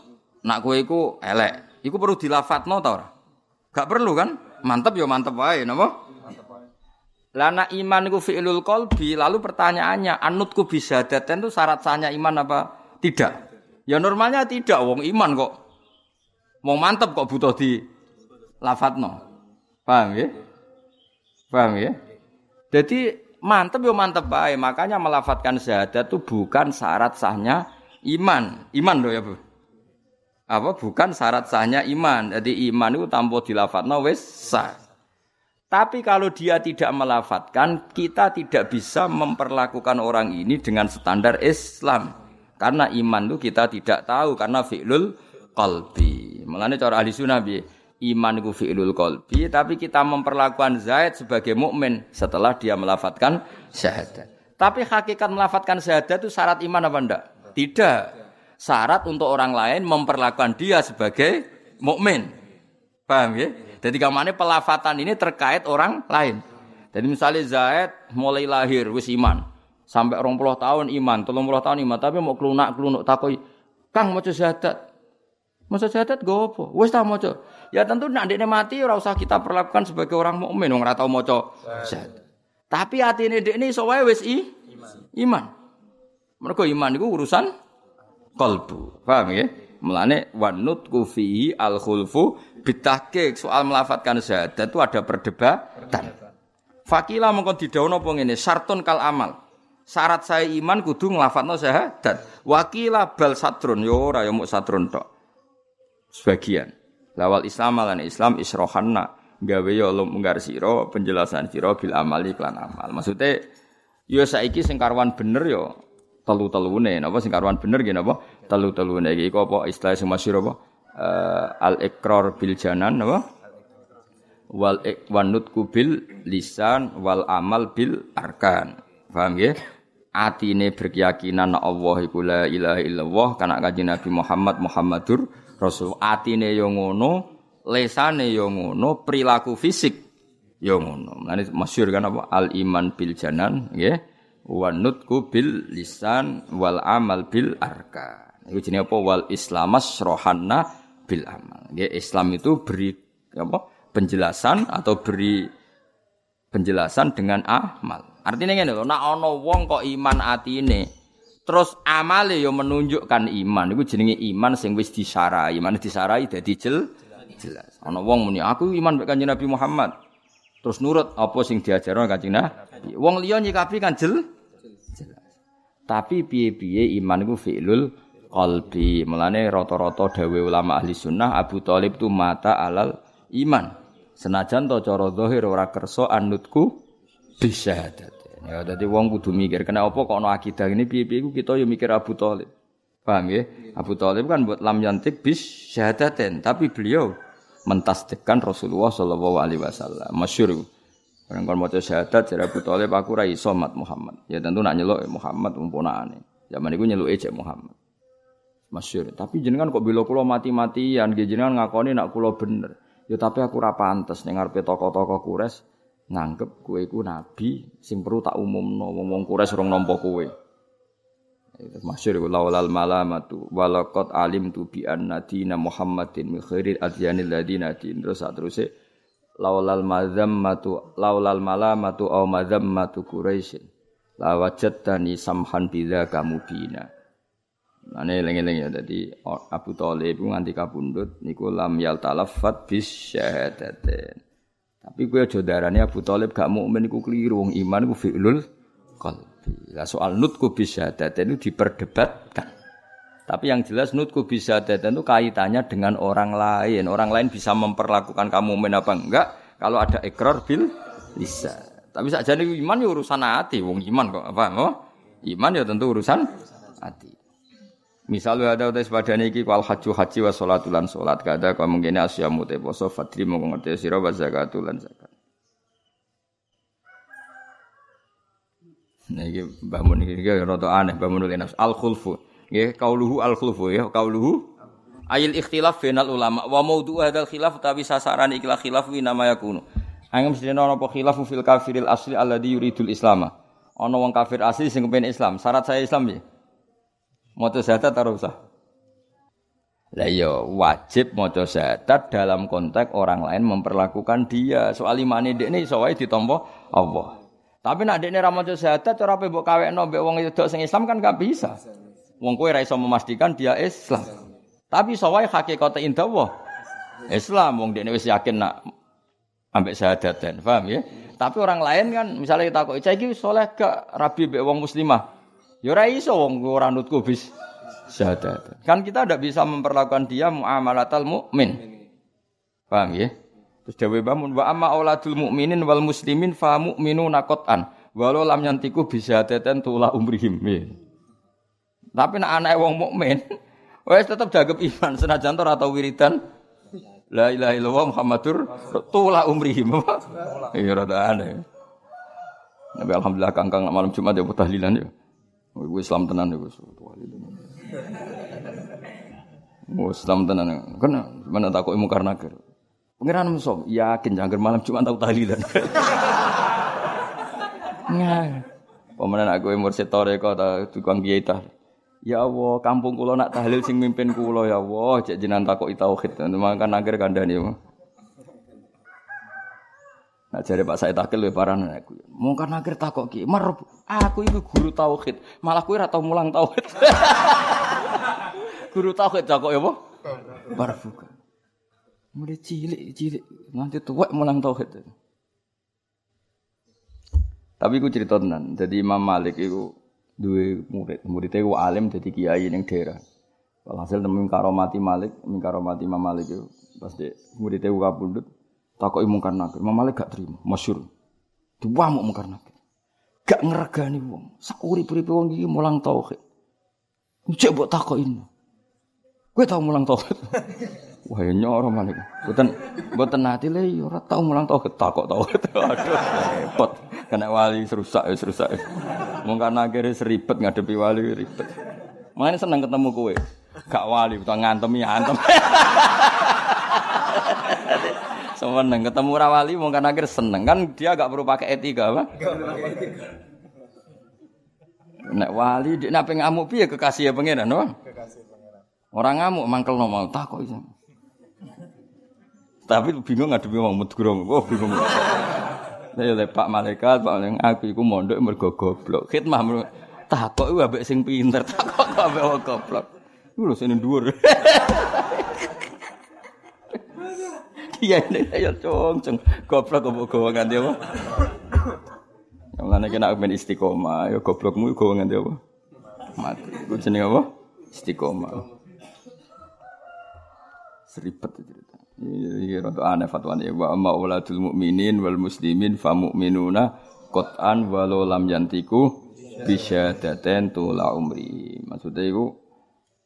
nak kowe iku elek. Iku perlu dilafatno ta ora? Gak perlu kan? Mantep ya mantep wae, napa? Mantep wae. Lah nak iman iku fi'lul qalbi, lalu pertanyaannya, anutku bisa daten itu syarat sahnya iman apa tidak? Ya normalnya tidak, wong iman kok. Mau mantep kok butuh di lafatno. Paham ya? Paham ya? Jadi mantep ya mantep baik. Makanya melafatkan syahadat itu bukan syarat sahnya iman. Iman loh ya Bu. Apa bukan syarat sahnya iman. Jadi iman itu tanpa dilafatno wis sah. Tapi kalau dia tidak melafatkan, kita tidak bisa memperlakukan orang ini dengan standar Islam. Karena iman itu kita tidak tahu karena fi'lul qalbi. Mengenai cara ahli sunnah iman itu fi'lul qalbi, tapi kita memperlakukan Zaid sebagai mukmin setelah dia melafatkan syahadat. Tapi hakikat melafatkan syahadat itu syarat iman apa enggak? Tidak. Syarat untuk orang lain memperlakukan dia sebagai mukmin. Paham ya? Jadi ke mana pelafatan ini terkait orang lain. Jadi misalnya Zaid mulai lahir wis iman. Sampai rong puluh tahun iman, telung puluh tahun iman, tapi mau kelunak kelunuk takoi, Kang mau syahadat. Mau syahadat gue apa? Wes tak mau Ya tentu nak dia mati ora usah kita perlakukan sebagai orang mukmin wong ora tau maca. Tapi ini dek ini soalnya wes i iman. Mereka iman itu urusan kolbu. Paham ya? Melane wanut kufi al khulfu bitahqiq soal melafatkan syahadat itu ada perdebatan. Fakila mengkon didhawuhna apa ngene, sartun kal amal syarat saya iman kudu nglafadzno syahadat. Wakila bal satrun yo ora yo muk satrun. Sebagian. Lawal Islam lan Islam isrohanna. Gawe yo munggar sira penjelasan sira bil amali klan amal. Maksudnya yo saiki sing karwan bener yo telu-telune. Napa sing karwan bener nggih napa? Telu-telune. Iki apa istilah sing masyhur apa? Uh, al ikrar bil janan napa? Wal ikwanut kubil lisan wal amal bil arkan. Paham ya atine berkeyakinan Allah iku la ilaha illallah kana kanjeng Nabi Muhammad Muhammadur Rasul atine yo ngono lesane yo ngono perilaku fisik yo ngono. Mane kan apa? Al iman bil janan nggih. Wa nutku bil lisan wal amal bil arka iku apa? Wal islamas rohanna bil amal. Islam itu beri apa? Penjelasan atau beri penjelasan dengan amal. Artinya ngene lho, nek ana wong kok iman atine terus amale yo menunjukkan iman iku jenenge iman sing wis disarai. Iman disarai dadi jel jelas. Ana wong muni aku iman mek Kanjeng Nabi Muhammad. Terus nurut apa sing diajarno Kanjeng Nabi. Wong liya nyikapi kan jel jelas. Tapi piye-piye iman iku fi'lul qalbi. Mulane rata-rata dawe ulama ahli sunnah Abu Thalib tu mata alal iman. Senajan to cara zahir ora kersa anutku bisyahadat. Ya dadi wong kudu mikir kena apa kok ana akidah ini piye-piye kita ya mikir Abu Thalib. Paham ya? Abu Thalib kan buat lam yantik bis syahadaten, tapi beliau mentasdikkan Rasulullah sallallahu alaihi wasallam. Masyhur. Orang kon maca syahadat jare Abu Thalib aku ra iso mat Muhammad. Ya tentu nak nyeluk Muhammad umpunane. Zaman iku nyeluke cek Muhammad. Masyhur. Tapi jenengan kok bila kula mati-matian, jenengan ngakoni nak kula bener. Ya tapi aku ora pantes ning ngarepe tokoh-tokoh Quraisy nganggep kowe iku nabi sing perlu tak umumno wong-wong Quraisy rong nampa kowe. Iku laulal malamatu walaqad alim tu bi anna dina Muhammadin min khairil adyanil ladina din terus sak teruse laulal mazammatu laulal malamatu au mazammatu Quraisy la wajadtani samhan bila kamu bina. Nah ini lengi-lengi ya, jadi Abu Talib nganti kabundut niku lam yal talafat bis syahadatin. Tapi gue aja darane Abu Thalib gak mukmin iku keliru wong iman iku fi'lul qalbi. Lah soal nutku bisa itu diperdebatkan. Tapi yang jelas nutku bisa datan itu kaitannya dengan orang lain. Orang lain bisa memperlakukan kamu mukmin apa enggak kalau ada ikrar bil bisa. Tapi saja iman ya urusan hati, wong iman kok apa? Oh, iman ya tentu urusan hati. Misalnya ada utai sepadane iki wal haji haji wa sholatulan sholat kada kau mungkin asyamu te poso fadri mau ngerti sira wa zakatulan zakat. Nah iki Mbah Mun iki rada aneh Mbah Mun nafs al khulfu. Nggih kauluhu al khulfu ya kauluhu ayil ikhtilaf bainal ulama wa maudhu hadal khilaf tapi sasaran ikhlas khilaf wi nama yakunu. Angem sedene ana apa khilaf fil kafiril asli alladhi yuridul islama. Ana wong kafir asli sing kepen Islam. Syarat saya Islam ya. Maca syahadat ora usah. Lah iya wajib maca syahadat dalam konteks orang lain memperlakukan dia. Soal imane dekne iso wae ditampa Allah. Tapi nak dekne ra maca syahadat cara pe mbok kawekno mbek wong wedok sing Islam kan gak bisa. Wong kowe ra iso memastikan dia Islam. Tapi iso wae hakikate indah Islam wong dekne wis yakin nak ambek syahadatan, paham ya? Tapi orang lain kan misalnya kita kok iki soleh gak rabi mbek wong muslimah. Ya ora iso wong ora nutku bis syahadat. Kan kita tidak bisa memperlakukan dia muamalatal mukmin. Paham ya? Terus dewe bangun wa amma auladul mukminin wal muslimin fa mu'minuna qatan. Walau lam yantiku bisa teten tula umrihim. Ya. Tapi nak anak wong mukmin <laughs> wes tetap jaga iman senajan ora tau wiridan La ilaha illallah Muhammadur tula umrihim. <laughs> Iya rada aneh. Nabi alhamdulillah kangkang malam Jumat ya tahlilan ya. Oh, gue Islam tenan ya gue Oh, Islam tenan. Kena mana takut ilmu karena ker. Pengiran musuh yakin jangan malam cuma tahu tahlilan. Nah, Pemenang aku mursid toreko ta tukang kiai. Ya Allah, kampung kula nak tahlil sing mimpin kula ya Allah, cek jenengan takoki tauhid. Makan akhir kandhani. Nah jadi Pak Said Akil lebih parah aku. Mungkin akhir takok ki, mer aku itu guru tauhid, malah kue atau mulang tauhid. <laughs> guru tauhid takok ya apa? Barbuka. Mulai cilik cilik nanti tua mulang tauhid. Tapi aku cerita tenan. Jadi Imam Malik itu dua murid, muridnya itu alim jadi kiai yang daerah. Walhasil temen karomati Malik, karomati Imam Malik itu pas de muridnya kabundut takoki mungkar nakir. Imam Malik gak terima, masyhur. Diwamuk mungkar nakir. Gak ngeregani wong. Sak urip-uripe wong iki mulang tauhid. Cek mbok takokin. Kowe tau mulang tauhid? <laughs> Wah, ya nyoro Malik. Mboten mboten nate le ya ora tau mulang tauhid, takok tauhid. <laughs> Aduh, repot. Kena wali serusak ya serusak. Mungkar nakir seribet ngadepi wali ribet. Makanya seneng ketemu kowe. Gak wali, utawa ngantemi antem. <laughs> Seneng ketemu rawali kan akhir seneng kan dia gak perlu pakai etika apa? Nek wali dia nak ngamuk piye kekasih ya pangeran no? Orang ngamuk mangkel no mau takut iso. Tapi bingung ngadepi wong medgurung. Oh bingung. Saya oleh Pak Malaikat, Pak Malaikat aku iku mondok mergo goblok. Khidmah takok iku ambek sing pinter, takok ambek wong goblok. Iku lho sing dhuwur. <laughs> Iya ini ya cong cong goblok kok gowo nganti? Yang mana kena ben istiqomah, ya goblokmu gowo nganti apa? Mati. Ku apa? Istiqomah. Seribet cerita. Iya rada aneh fatwane wa amma uladul mukminin wal muslimin fa mu'minuna qat'an walau lam yantiku bisyadaten tula umri. Maksudnya itu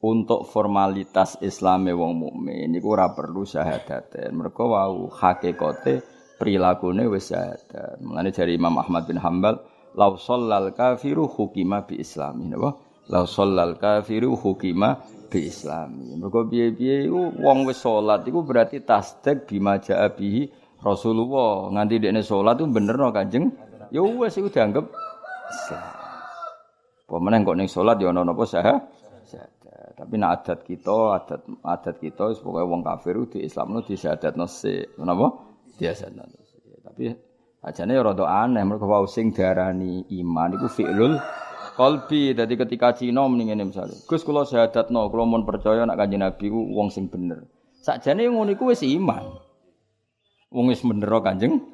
untuk formalitas Islame wong mukmin niku ora perlu syahadaten. Mergo wau hakikate prilakune wis syahadat. Mulane dari Imam Ahmad bin Hambal, "Lau shallal kafiru hukima bi islami." Napa? "Lau shallal kafiru hukima bi islami." Mergo piye-piye wong wis salat iku berarti tasdik bima jaa bihi Rasulullah. Nganti dekne salat itu bener no Kanjeng. Ya wis iku dianggap Islam. Pemenang kok ning salat ya ana napa sah? Tapi nak adat kita, adat adat kita pokoknya wong kafir di Islam itu syahadat nasi, kenapa? Dia syahadat nasi. Tapi ajane ya rada aneh mereka wau sing darani iman iku fi'lul qalbi. Dadi ketika Cina mending ngene misale. Gus kula syahadatno, kula mun percaya nak Kanjeng Nabi ku wong sing bener. Sakjane ngono iku wis iman. Wong wis bener Kanjeng.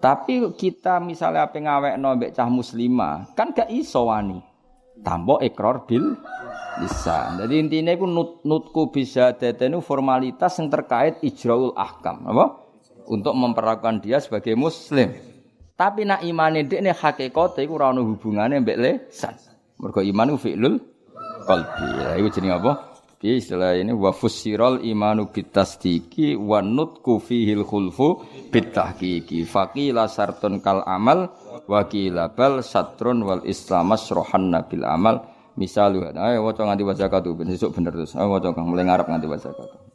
Tapi kita misalnya apa ngawekno mbek cah muslimah, kan gak iso wani. Tampo ikrar bil bisa. Jadi intinya itu nut, nutku bisa itu formalitas yang terkait ijraul ahkam, apa? Untuk memperlakukan dia sebagai muslim. Tapi nak imane dia ini hakikat itu rano hubungannya mbek lesan. Mergo iman itu fi'lul qalbi. Ya, itu jenis apa? Piye istilah ini wa fussiral imanu bitasdiki wa nutku fihil khulfu bitahqiqi. Faqila sartun kal amal wa qila bal satrun wal islamas rohanna bil amal Misal, ayo waca nganti waca katu, besok bener terus. Ayo waca kang mulai ngarep nganti waca katu.